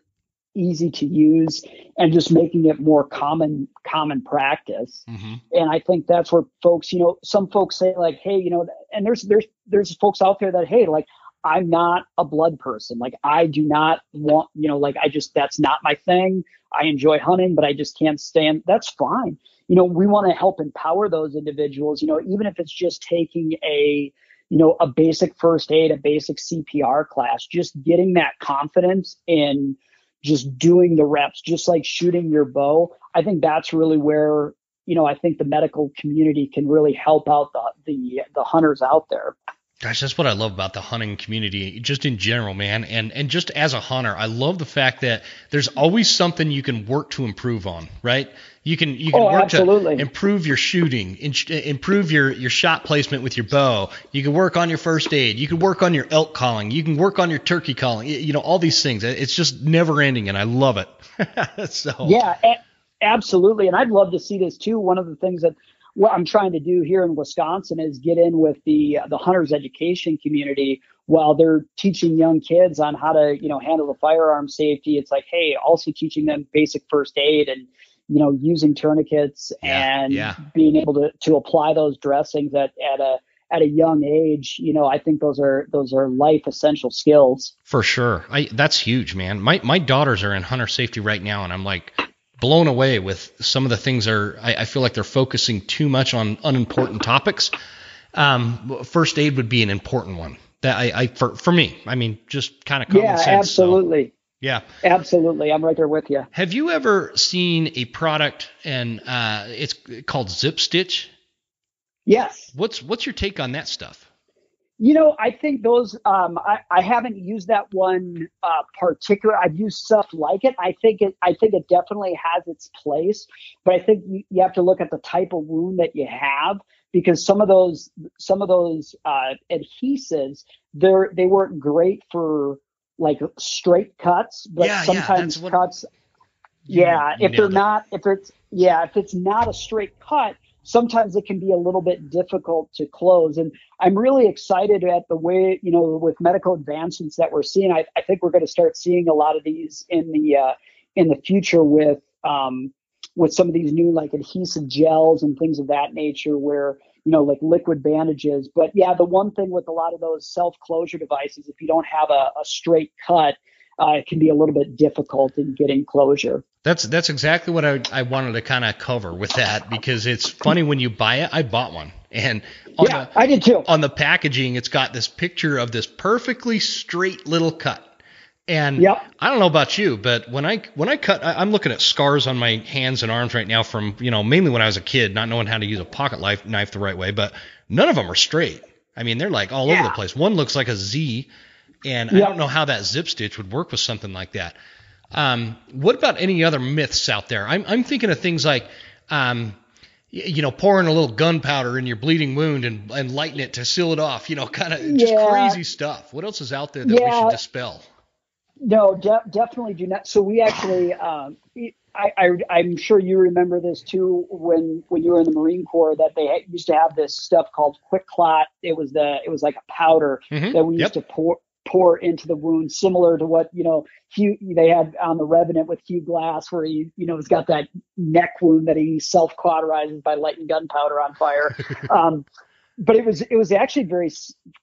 easy to use and just making it more common common practice. Mm-hmm. and i think that's where folks you know some folks say like hey you know and there's there's there's folks out there that hey like i'm not a blood person. Like i do not want you know like i just that's not my thing. I enjoy hunting but i just can't stand that's fine. You know we want to help empower those individuals you know even if it's just taking a you know a basic first aid a basic cpr class just getting that confidence in just doing the reps, just like shooting your bow. I think that's really where you know I think the medical community can really help out the the the hunters out there. Gosh, that's what I love about the hunting community, just in general, man. And and just as a hunter, I love the fact that there's always something you can work to improve on, right? You can you can oh, work absolutely. to improve your shooting, improve your your shot placement with your bow. You can work on your first aid. You can work on your elk calling. You can work on your turkey calling. You know all these things. It's just never ending, and I love it. <laughs> so yeah, a- absolutely. And I'd love to see this too. One of the things that what I'm trying to do here in Wisconsin is get in with the the hunters education community while they're teaching young kids on how to you know handle the firearm safety. It's like hey, also teaching them basic first aid and you know using tourniquets yeah, and yeah. being able to to apply those dressings at at a at a young age, you know, I think those are those are life essential skills. For sure. I that's huge, man. My my daughters are in hunter safety right now and I'm like blown away with some of the things are I, I feel like they're focusing too much on unimportant topics. Um, first aid would be an important one. That I, I for for me, I mean, just kind of common yeah, sense. absolutely. So, yeah, absolutely. I'm right there with you. Have you ever seen a product and uh, it's called Zip Stitch? Yes. What's what's your take on that stuff? You know, I think those. Um, I, I haven't used that one uh, particular. I've used stuff like it. I think it. I think it definitely has its place, but I think you, you have to look at the type of wound that you have because some of those some of those uh, adhesives they're they weren't great for like straight cuts, but yeah, sometimes yeah, cuts. Yeah, if they're it. not, if it's yeah, if it's not a straight cut, sometimes it can be a little bit difficult to close. And I'm really excited at the way, you know, with medical advancements that we're seeing. I, I think we're going to start seeing a lot of these in the uh, in the future with um, with some of these new like adhesive gels and things of that nature, where you know like liquid bandages. But yeah, the one thing with a lot of those self closure devices, if you don't have a, a straight cut, uh, it can be a little bit difficult in getting closure. That's that's exactly what I, I wanted to kind of cover with that because it's funny when you buy it. I bought one, and on yeah, the, I did too. On the packaging, it's got this picture of this perfectly straight little cut. And yep. I don't know about you, but when I when I cut, I, am looking at scars on my hands and arms right now from you know mainly when I was a kid, not knowing how to use a pocket knife, knife the right way. But none of them are straight. I mean, they're like all yeah. over the place. One looks like a Z, and yep. I don't know how that zip stitch would work with something like that. Um, what about any other myths out there? I'm, I'm thinking of things like, um, you know, pouring a little gunpowder in your bleeding wound and, and lighting it to seal it off, you know, <laughs> kind of just yeah. crazy stuff. What else is out there that yeah. we should dispel? No, de- definitely do not. So we actually, um, I, I, am sure you remember this too when when you were in the Marine Corps that they used to have this stuff called QuikClot. It was the it was like a powder mm-hmm. that we used yep. to pour pour into the wound, similar to what you know Hugh they had on the Revenant with Hugh Glass, where he you know has got that neck wound that he self cauterizes by lighting gunpowder on fire. <laughs> um, but it was it was actually very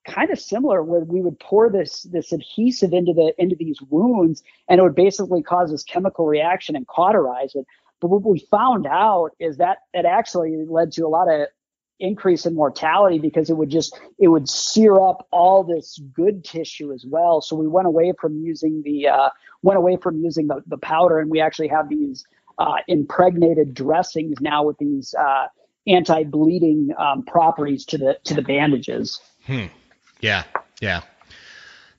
kind of similar where we would pour this this adhesive into the into these wounds and it would basically cause this chemical reaction and cauterize it but what we found out is that it actually led to a lot of increase in mortality because it would just it would sear up all this good tissue as well. So we went away from using the uh, went away from using the, the powder, and we actually have these uh, impregnated dressings now with these uh, anti-bleeding um, properties to the to the bandages. Hmm. Yeah. Yeah.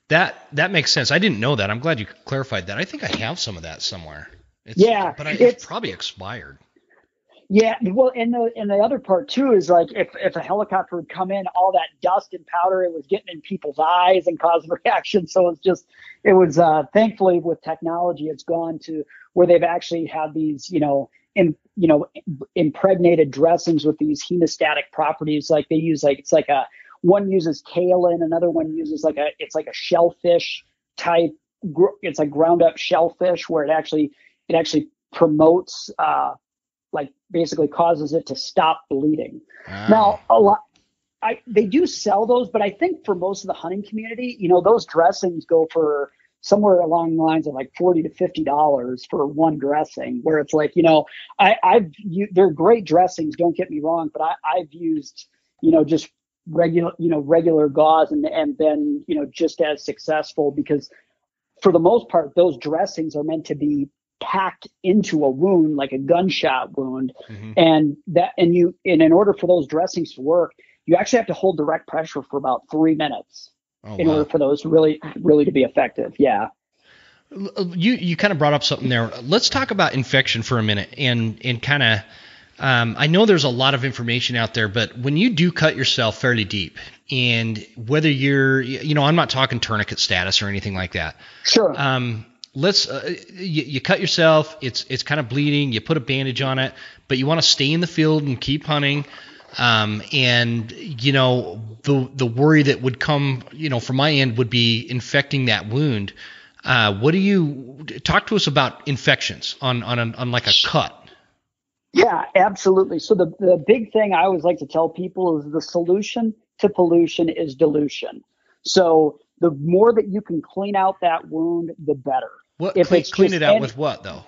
That that makes sense. I didn't know that. I'm glad you clarified that. I think I have some of that somewhere. It's, yeah, but I, it's, it's probably expired. Yeah, well, and the and the other part too is like if if a helicopter would come in, all that dust and powder, it was getting in people's eyes and causing <laughs> reactions. So it's just, it was uh, thankfully with technology, it's gone to where they've actually had these, you know, in you know, impregnated dressings with these hemostatic properties. Like they use like it's like a one uses kaolin, another one uses like a it's like a shellfish type. It's like ground up shellfish where it actually it actually promotes. Uh, like basically causes it to stop bleeding. Ah. Now, a lot I they do sell those, but I think for most of the hunting community, you know, those dressings go for somewhere along the lines of like forty to fifty dollars for one dressing. Where it's like, you know, I, I've you, they're great dressings. Don't get me wrong, but I, I've used, you know, just regular, you know, regular gauze and and been, you know, just as successful because for the most part, those dressings are meant to be packed into a wound like a gunshot wound mm-hmm. and that and you and in order for those dressings to work you actually have to hold direct pressure for about three minutes oh, in wow. order for those really really to be effective yeah you you kind of brought up something there let's talk about infection for a minute and and kind of um, I know there's a lot of information out there, but when you do cut yourself fairly deep, and whether you're, you know, I'm not talking tourniquet status or anything like that. Sure. Um, let's uh, you, you, cut yourself it's it's kind of bleeding you put a bandage on it but you want to stay in the field and keep hunting um, and you know the the worry that would come you know from my end would be infecting that wound. Uh, what do you talk to us about infections on on, on like a cut. Yeah absolutely. So the, the big thing i always like to tell people is the solution to pollution is dilution. So the more that you can clean out that wound the better what if clean, clean it out any, with what though?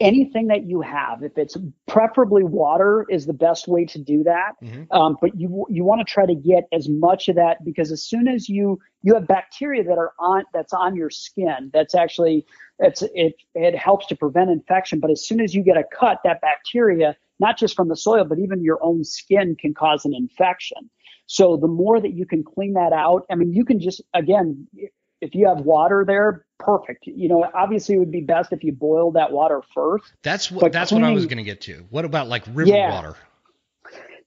anything that you have, if it's preferably water, is the best way to do that. Mm-hmm. Um, but you you want to try to get as much of that because as soon as you you have bacteria that are on that's on your skin, that's actually it's it it helps to prevent infection. But as soon as you get a cut, that bacteria, not just from the soil, but even your own skin, can cause an infection. So the more that you can clean that out, I mean, you can just again if you have water there, perfect. You know, obviously it would be best if you boiled that water first. That's what that's cleaning, what I was going to get to. What about like river yeah. water?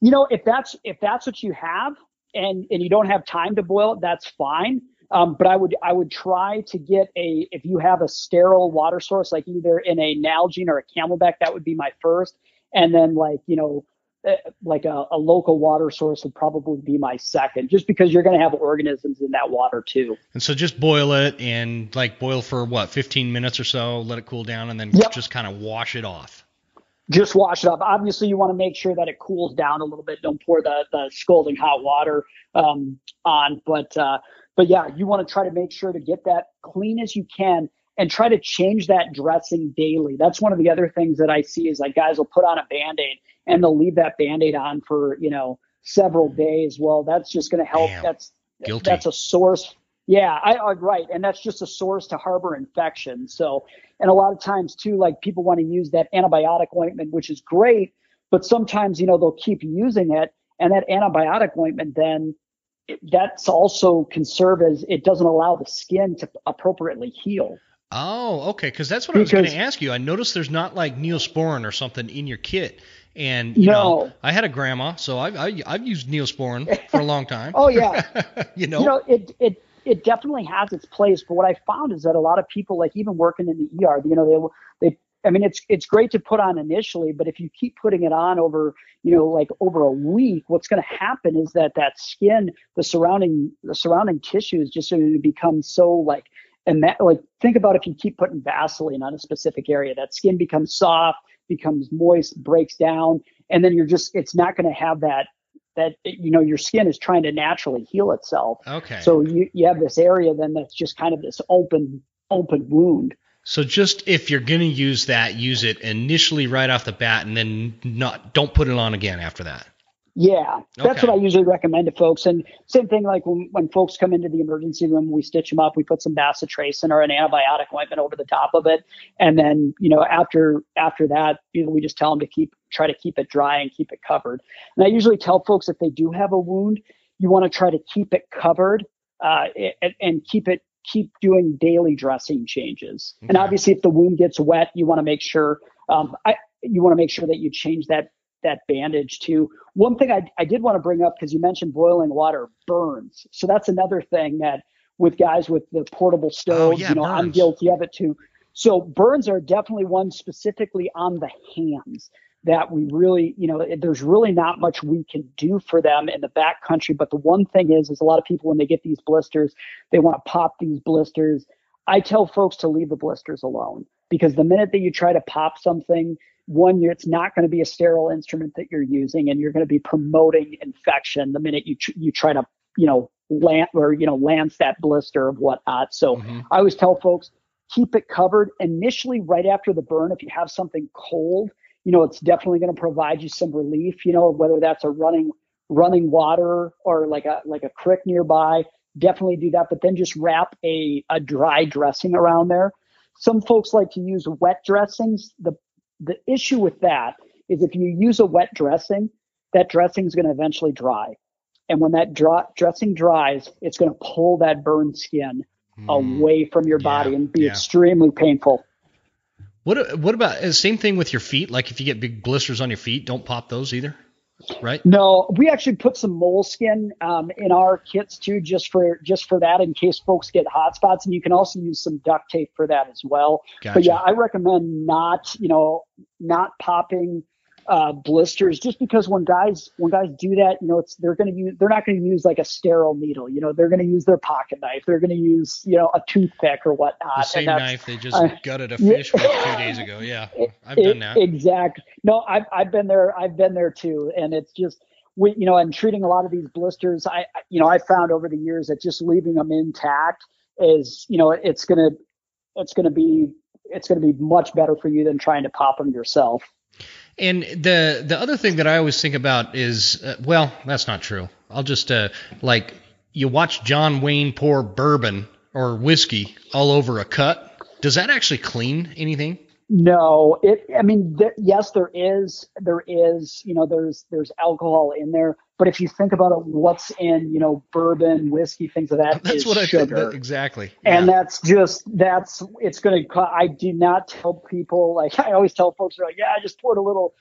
You know, if that's if that's what you have and and you don't have time to boil it, that's fine. Um, but I would I would try to get a if you have a sterile water source like either in a Nalgene or a CamelBak, that would be my first. And then like you know like a, a, local water source would probably be my second, just because you're going to have organisms in that water too. And so just boil it and like boil for what, 15 minutes or so, let it cool down, and then yep. just kind of wash it off. Just wash it off. Obviously, you want to make sure that it cools down a little bit. Don't pour the, the scalding hot water um, on, but uh, but yeah, you want to try to make sure to get that clean as you can and try to change that dressing daily. That's one of the other things that I see is like guys will put on a band aid and they'll leave that band-aid on for you know several days well that's just going to help Damn. that's Guilty. that's a source yeah I, I right and that's just a source to harbor infection so and a lot of times too like people want to use that antibiotic ointment which is great but sometimes you know they'll keep using it and that antibiotic ointment then that's also can serve as it doesn't allow the skin to appropriately heal Oh, okay. Because that's what because, I was going to ask you. I noticed there's not like neosporin or something in your kit. And you no. know, I had a grandma, so I've I, have i have used Neosporin for a long time. oh yeah, <laughs> you know, you know it it it definitely has its place. But what I found is that a lot of people, like even working in the ER, you know, they they I mean, it's it's great to put on initially, but if you keep putting it on over, you know, like over a week, what's going to happen is that that skin, the surrounding the surrounding tissue is just going to become so like and that like think about if you keep putting Vaseline on a specific area, that skin becomes soft becomes moist, breaks down, and then you're just it's not going to have that that you know your skin is trying to naturally heal itself. Okay. So you you have this area then that's just kind of this open open wound. So just if you're going to use that, use it initially right off the bat, and then not don't put it on again after that. Yeah, that's okay. what I usually recommend to folks. And same thing, like when, when folks come into the emergency room, we stitch them up, we put some bacitracin or an antibiotic ointment over the top of it, and then you know after after that, you know, we just tell them to keep try to keep it dry and keep it covered. And I usually tell folks if they do have a wound, you want to try to keep it covered uh, and, and keep it keep doing daily dressing changes. Okay. And obviously, if the wound gets wet, you want to make sure um, I you want to make sure that you change that that bandage too. One thing I, I did want to bring up because you mentioned boiling water burns. So that's another thing that with guys with the portable oh, stoves, oh, yeah, you know, burns. I'm guilty of it too. So burns are definitely one specifically on the hands that we really, you know, there's really not much we can do for them in the back country. But the one thing is, is a lot of people when they get these blisters, they want to pop these blisters. I tell folks to leave the blisters alone because the minute that you try to pop something, one year it's not going to be a sterile instrument that you're using and you're going to be promoting infection the minute you tr- you try to you know land or you know lance that blister of whatnot so mm-hmm. i always tell folks keep it covered initially right after the burn if you have something cold. You know it's definitely going to provide you some relief you know whether that's a running running water or like a like a creek nearby definitely do that but then just wrap a, a dry dressing around there. Some folks like to use wet dressings the the issue with that is if you use a wet dressing, that dressing is going to eventually dry. And when that dry, dressing dries, it's going to pull that burned skin mm. away from your body yeah, and be yeah. extremely painful. What what about uh, same thing with your feet? Like if you get big blisters on your feet, don't pop those either right? No, we actually put some moleskin um, in our kits too, just for just for that, in case folks get hot spots, and you can also use some duct tape for that as well. Gotcha. But yeah, I recommend not, you know, not popping uh, blisters just because when guys when guys do that you know it's they're going to use they're not going to use like a sterile needle you know they're going to use their pocket knife they're going to use you know a toothpick or whatnot. The same knife they just uh, gutted a fish with two days ago. Yeah i've done that. exactly no i've i've been there i've been there too. And it's just we you know and treating a lot of these blisters i you know i found over the years that just leaving them intact is you know it's going to it's going to be it's going to be much better for you than trying to pop them yourself. And the the other thing that I always think about is, uh, well, that's not true. I'll just uh, like you watch John Wayne pour bourbon or whiskey all over a cut. Does that actually clean anything? No, it. I mean, th- yes, there is. There is. You know, there's there's alcohol in there. But if you think about it, what's in you know bourbon, whiskey, things of that that's what sugar. I think. Exactly. And yeah. that's just that's it's going to. I do not tell people like <laughs> I always tell folks they're like, yeah, I just poured a little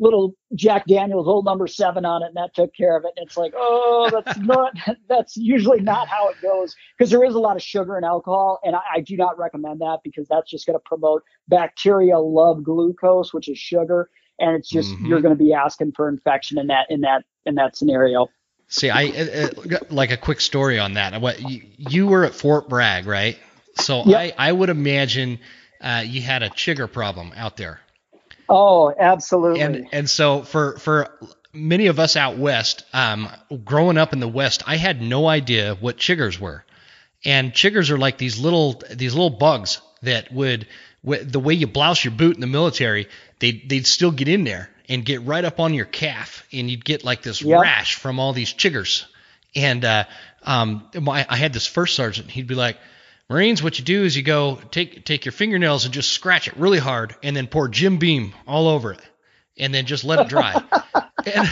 little Jack Daniels old number seven on it, and that took care of it. And it's like, oh, that's <laughs> not that's usually not how it goes because there is a lot of sugar and alcohol, and I, I do not recommend that because that's just going to promote bacteria love glucose, which is sugar, and it's just Mhm. you're going to be asking for infection in that in that in that scenario. See, I uh, uh, like a quick story on that. What you, you were at Fort Bragg, right? So Yep. I I would imagine uh, you had a chigger problem out there. Oh, absolutely. and and so for for many of us out west, um, growing up in the west, I had no idea what chiggers were, and chiggers are like these little these little bugs that would the way you blouse your boot in the military, they they'd still get in there and get right up on your calf, and you'd get like this Yep. rash from all these chiggers. And uh, um, my, I had this first sergeant. He'd be like, Marines, what you do is you go take take your fingernails and just scratch it really hard, and then pour Jim Beam all over it, and then just let it dry. <laughs> and,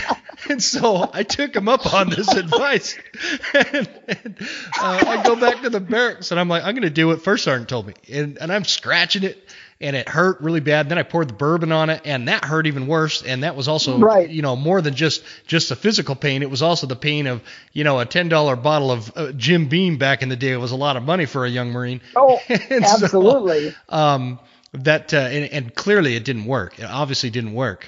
and so I took him up on this advice, <laughs> and, and uh, I go back to the barracks, and I'm like, I'm gonna do what first sergeant told me, and and I'm scratching it. And it hurt really bad. Then I poured the bourbon on it, and that hurt even worse. And that was also, Right. you know, more than just just the physical pain. It was also the pain of, you know, a ten dollar bottle of uh, Jim Beam back in the day it was a lot of money for a young Marine. oh, <laughs> And so, absolutely. um, that uh, and, and clearly it didn't work. It obviously didn't work.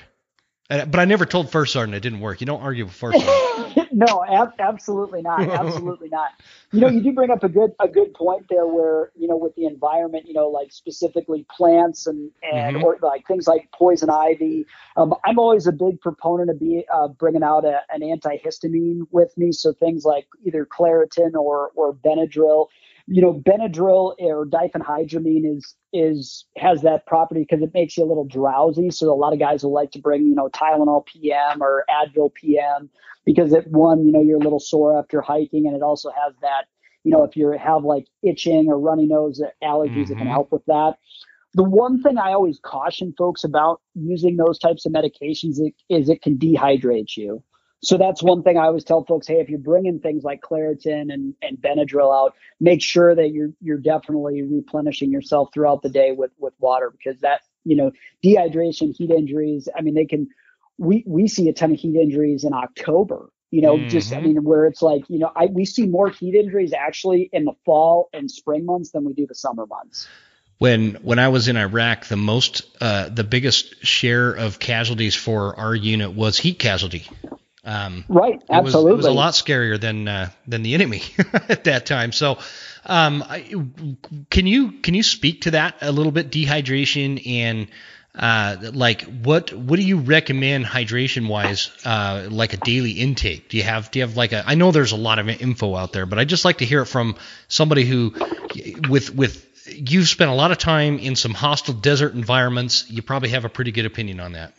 Uh, but I never told first sergeant it didn't work. You don't argue with first sergeant. <laughs> no, ab- absolutely not. Absolutely not. You know, you do bring up a good a good point there, where you know, with the environment, you know, like specifically plants and and Mhm. or like things like poison ivy. Um, I'm always a big proponent of be uh, bringing out a, an antihistamine with me, so things like either Claritin or or Benadryl. You know, Benadryl or diphenhydramine is is has that property because it makes you a little drowsy. So a lot of guys will like to bring you know Tylenol PM or Advil PM because it one you know you're a little sore after hiking and it also has that you know if you have like itching or runny nose allergies it can mm-hmm. help with that. The one thing i always caution folks about using those types of medications is, is it can dehydrate you so that's one thing i always tell folks hey if you're bringing things like claritin and, and benadryl out make sure that you're you're definitely replenishing yourself throughout the day with with water because that you know dehydration heat injuries i mean they can we we see a ton of heat injuries in October. You know, just I Mhm. mean, where it's like, you know, I we see more heat injuries actually in the fall and spring months than we do the summer months. when when I was in Iraq, the most uh, the biggest share of casualties for our unit was heat casualty. Um, Right, It was, absolutely. it was a lot scarier than uh, than the enemy <laughs> at that time. So, um, I, can you can you speak to that a little bit? Dehydration and uh, like what what do you recommend hydration wise? Uh, like a daily intake? Do you have do you have like a? I know there's a lot of info out there, but I just like to hear it from somebody who, with with you've spent a lot of time in some hostile desert environments. You probably have a pretty good opinion on that.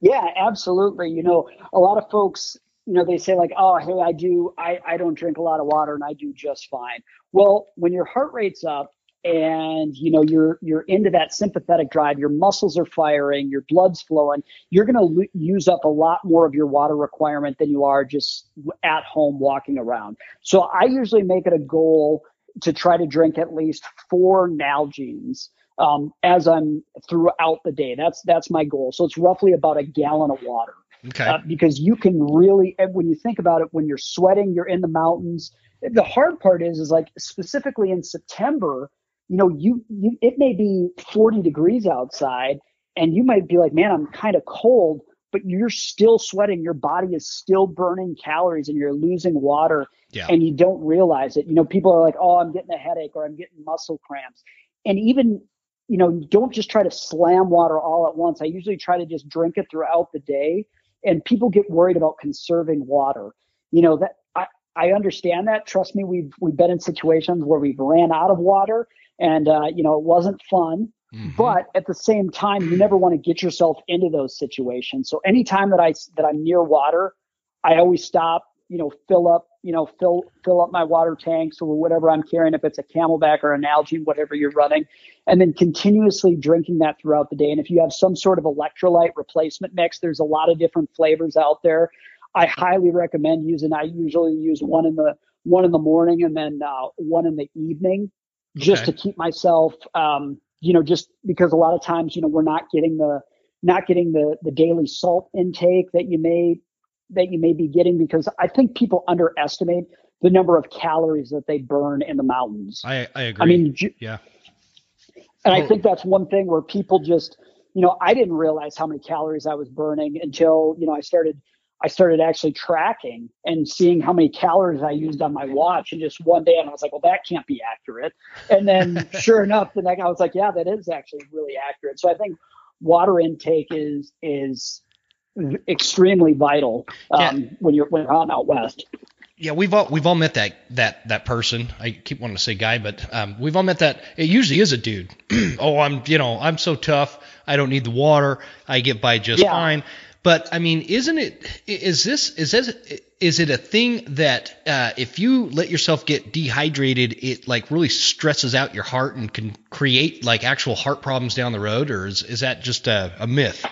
Yeah, absolutely. You know, a lot of folks, you know, they say like, "Oh, hey, I do I I don't drink a lot of water and I do just fine." Well, when your heart rate's up and you know you're you're into that sympathetic drive, your muscles are firing, your blood's flowing, you're going to lo- use up a lot more of your water requirement than you are just at home walking around. So I usually make it a goal to try to drink at least four Nalgene's um, as I'm throughout the day. That's that's my goal. So it's roughly about a gallon of water Okay. uh, because you can really when you think about it when you're sweating you're in the mountains the hard part is is like specifically in september you know you, you it may be 40 degrees outside and you might be like man i'm kind of cold but you're still sweating your body is still burning calories and you're losing water yeah. and you don't realize it you know people are like oh i'm getting a headache or i'm getting muscle cramps and even you know don't just try to slam water all at once i usually try to just drink it throughout the day and people get worried about conserving water. You know that I, I understand that. Trust me, we've we've been in situations where we've ran out of water, and uh, you know it wasn't fun. Mm-hmm. But at the same time, you never want to get yourself into those situations. So anytime that I that I'm near water, I always stop, you know, fill up, you know, fill fill up my water tanks or whatever I'm carrying, if it's a CamelBak or an Nalgene, whatever you're running, and then continuously drinking that throughout the day. And if you have some sort of electrolyte replacement mix, there's a lot of different flavors out there. I highly recommend using. I usually use one in the one in the morning and then uh, one in the evening, just okay. to keep myself, um, you know, just because a lot of times, you know, we're not getting the not getting the the daily salt intake that you may that you may be getting because I think people underestimate the number of calories that they burn in the mountains. I, I agree. I mean, yeah. And I think that's one thing where people just, you know, I didn't realize how many calories I was burning until, you know, I started I started actually tracking and seeing how many calories I used on my watch. And just one day, and I was like, well, that can't be accurate. And then, <laughs> sure enough, the next I was like, yeah, that is actually really accurate. So I think water intake is is extremely vital um, yeah. when you're when you're out out west. Yeah, we've all we've all met that that that person. I keep wanting to say guy, but um, we've all met that. It usually is a dude. <clears throat> oh, I'm you know I'm so tough. I don't need the water. I get by just yeah. fine. But I mean, isn't it? Is this is this is it a thing that uh, if you let yourself get dehydrated, it like really stresses out your heart and can create like actual heart problems down the road, or is is that just a, a myth?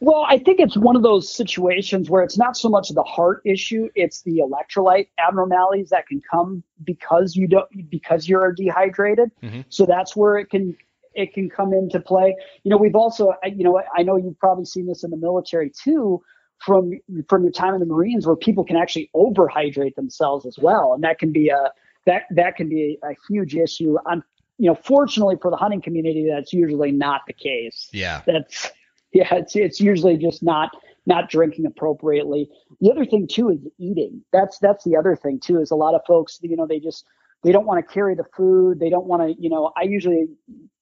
Well, I think it's one of those situations where it's not so much the heart issue; it's the electrolyte abnormalities that can come because you don't because you're dehydrated. Mm-hmm. So that's where it can it can come into play. You know, we've also, you know, I know you've probably seen this in the military too, from from your time in the Marines, where people can actually overhydrate themselves as well, and that can be a that that can be a, huge issue. I'm, you know, fortunately for the hunting community, that's usually not the case. Yeah, that's yeah, it's it's usually just not not drinking appropriately. The other thing too is eating. That's that's the other thing too is a lot of folks, you know, they just they don't want to carry the food. They don't want to, you know, I usually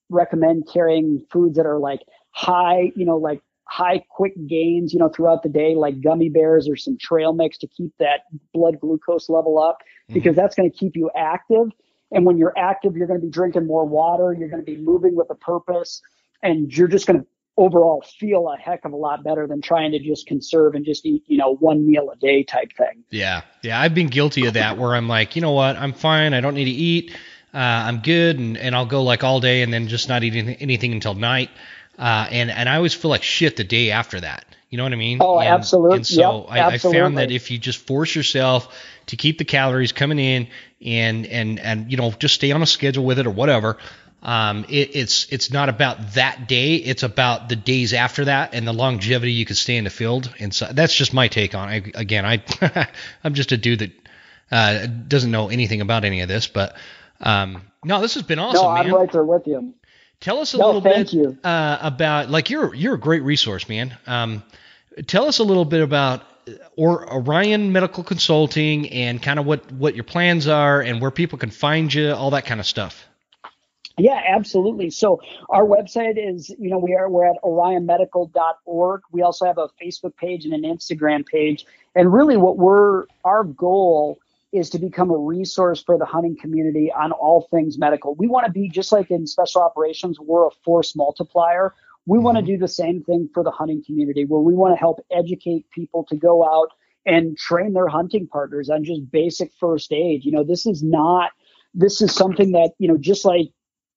recommend carrying foods that are like high, you know, like high quick gains, you know, throughout the day, like gummy bears or some trail mix to keep that blood glucose level up mm-hmm. because mm-hmm. that's going to keep you active. And when you're active, you're going to be drinking more water, you're going to be moving with a purpose, and you're just going to overall feel a heck of a lot better than trying to just conserve and just eat, you know, one meal a day type thing. Yeah. Yeah. I've been guilty of that where I'm like, you know what? I'm fine. I don't need to eat uh, I'm good, and, and I'll go like all day and then just not eating anything, until night. Uh, and and I always feel like shit the day after that. You know what I mean? Oh, and, absolutely. And so yep, I, absolutely. I found that if you just force yourself to keep the calories coming in and and and you know just stay on a schedule with it or whatever, um, it, it's it's not about that day. It's about the days after that and the longevity you could stay in the field. And so that's just my take on it. Again, I <laughs> I'm just a dude that uh, doesn't know anything about any of this, but um, no, this has been awesome. No, I'm man. right there with you. Tell us a no, little bit uh, about like you're you're a great resource, man. Um, tell us a little bit about uh, or Orion Medical Consulting and kind of what what your plans are and where people can find you, all that kind of stuff. Yeah, absolutely. So our website is, you know, we are we're at orionmedical.org. We also have a Facebook page and an Instagram page. And really what we're our goal is to become a resource for the hunting community on all things medical. We want to be just like in special operations, we're a force multiplier. We mm-hmm. want to do the same thing for the hunting community where we want to help educate people to go out and train their hunting partners on just basic first aid. You know, this is not this is something that, you know, just like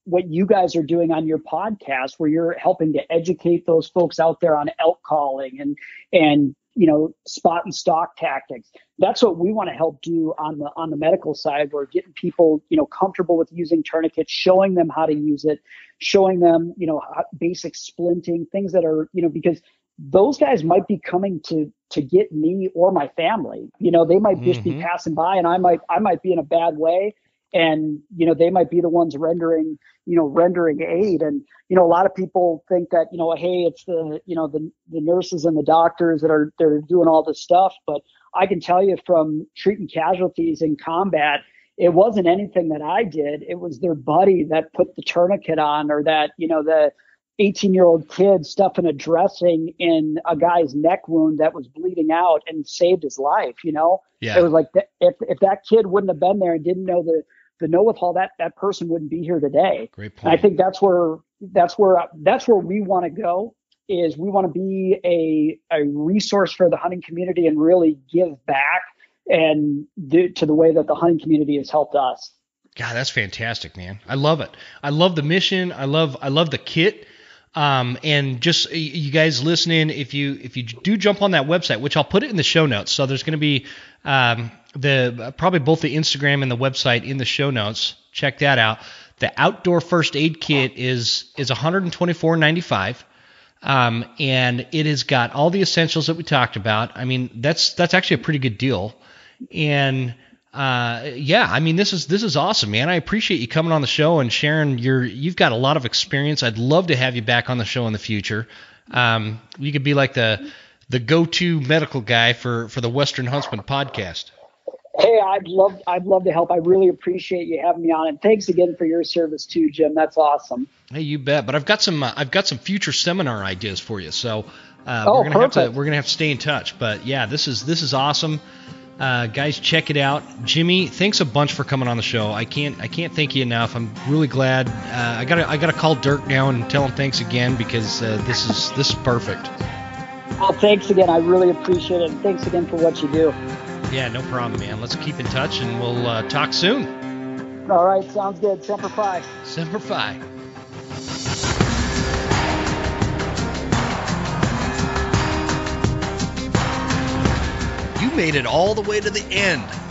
what you guys are doing on your podcast where you're helping to educate those folks out there on elk calling and and you know spot and stock tactics. That's what we want to help do on the on the medical side. We're getting people you know comfortable with using tourniquets showing them how to use it showing them you know basic splinting things that are you know because those guys might be coming to to get me or my family. You know they might just mm-hmm. be passing by and i might i might be in a bad way and you know they might be the ones rendering you know rendering aid. And you know a lot of people think that you know hey it's the you know the the nurses and the doctors that are they're doing all this stuff. But i can tell you from treating casualties in combat it wasn't anything that i did. It was their buddy that put the tourniquet on or that you know the 18 year old kid stuffing a dressing in a guy's neck wound that was bleeding out and saved his life you know? Yeah. it was like if if that kid wouldn't have been there and didn't know the the no withhaul, that that person wouldn't be here today. Great point. And I think that's where that's where that's where we want to go. Is we want to be a a resource for the hunting community and really give back and do, to the way that the hunting community has helped us. God, that's fantastic, man. I love it. I love the mission. I love I love the kit. Um, and just you guys listening, if you if you do jump on that website, which I'll put it in the show notes, so there's going to be um, the probably both the Instagram and the website in the show notes. Check that out. The outdoor first aid kit is is 124.95. Um, and it has got all the essentials that we talked about. I mean, that's that's actually a pretty good deal. And uh, yeah, I mean this is this is awesome, man. I appreciate you coming on the show and sharing your. You've got a lot of experience. I'd love to have you back on the show in the future. Um, you could be like the the go-to medical guy for for the Western Huntsman podcast. Hey, I'd love I'd love to help. I really appreciate you having me on, and thanks again for your service too, Jim. That's awesome. Hey, you bet. But I've got some uh, I've got some future seminar ideas for you, so uh, oh, we're gonna perfect. have to we're gonna have to stay in touch. But yeah, this is this is awesome. Uh, guys, check it out. Jimmy, thanks a bunch for coming on the show. I can't I can't thank you enough. I'm really glad. Uh, I gotta I gotta call Dirk now and tell him thanks again because uh, this is this is perfect. Well, thanks again. I really appreciate it. And thanks again for what you do. Yeah, no problem, man. Let's keep in touch and we'll uh, talk soon. All right, sounds good. Semper Fi. Semper Fi. You made it all the way to the end.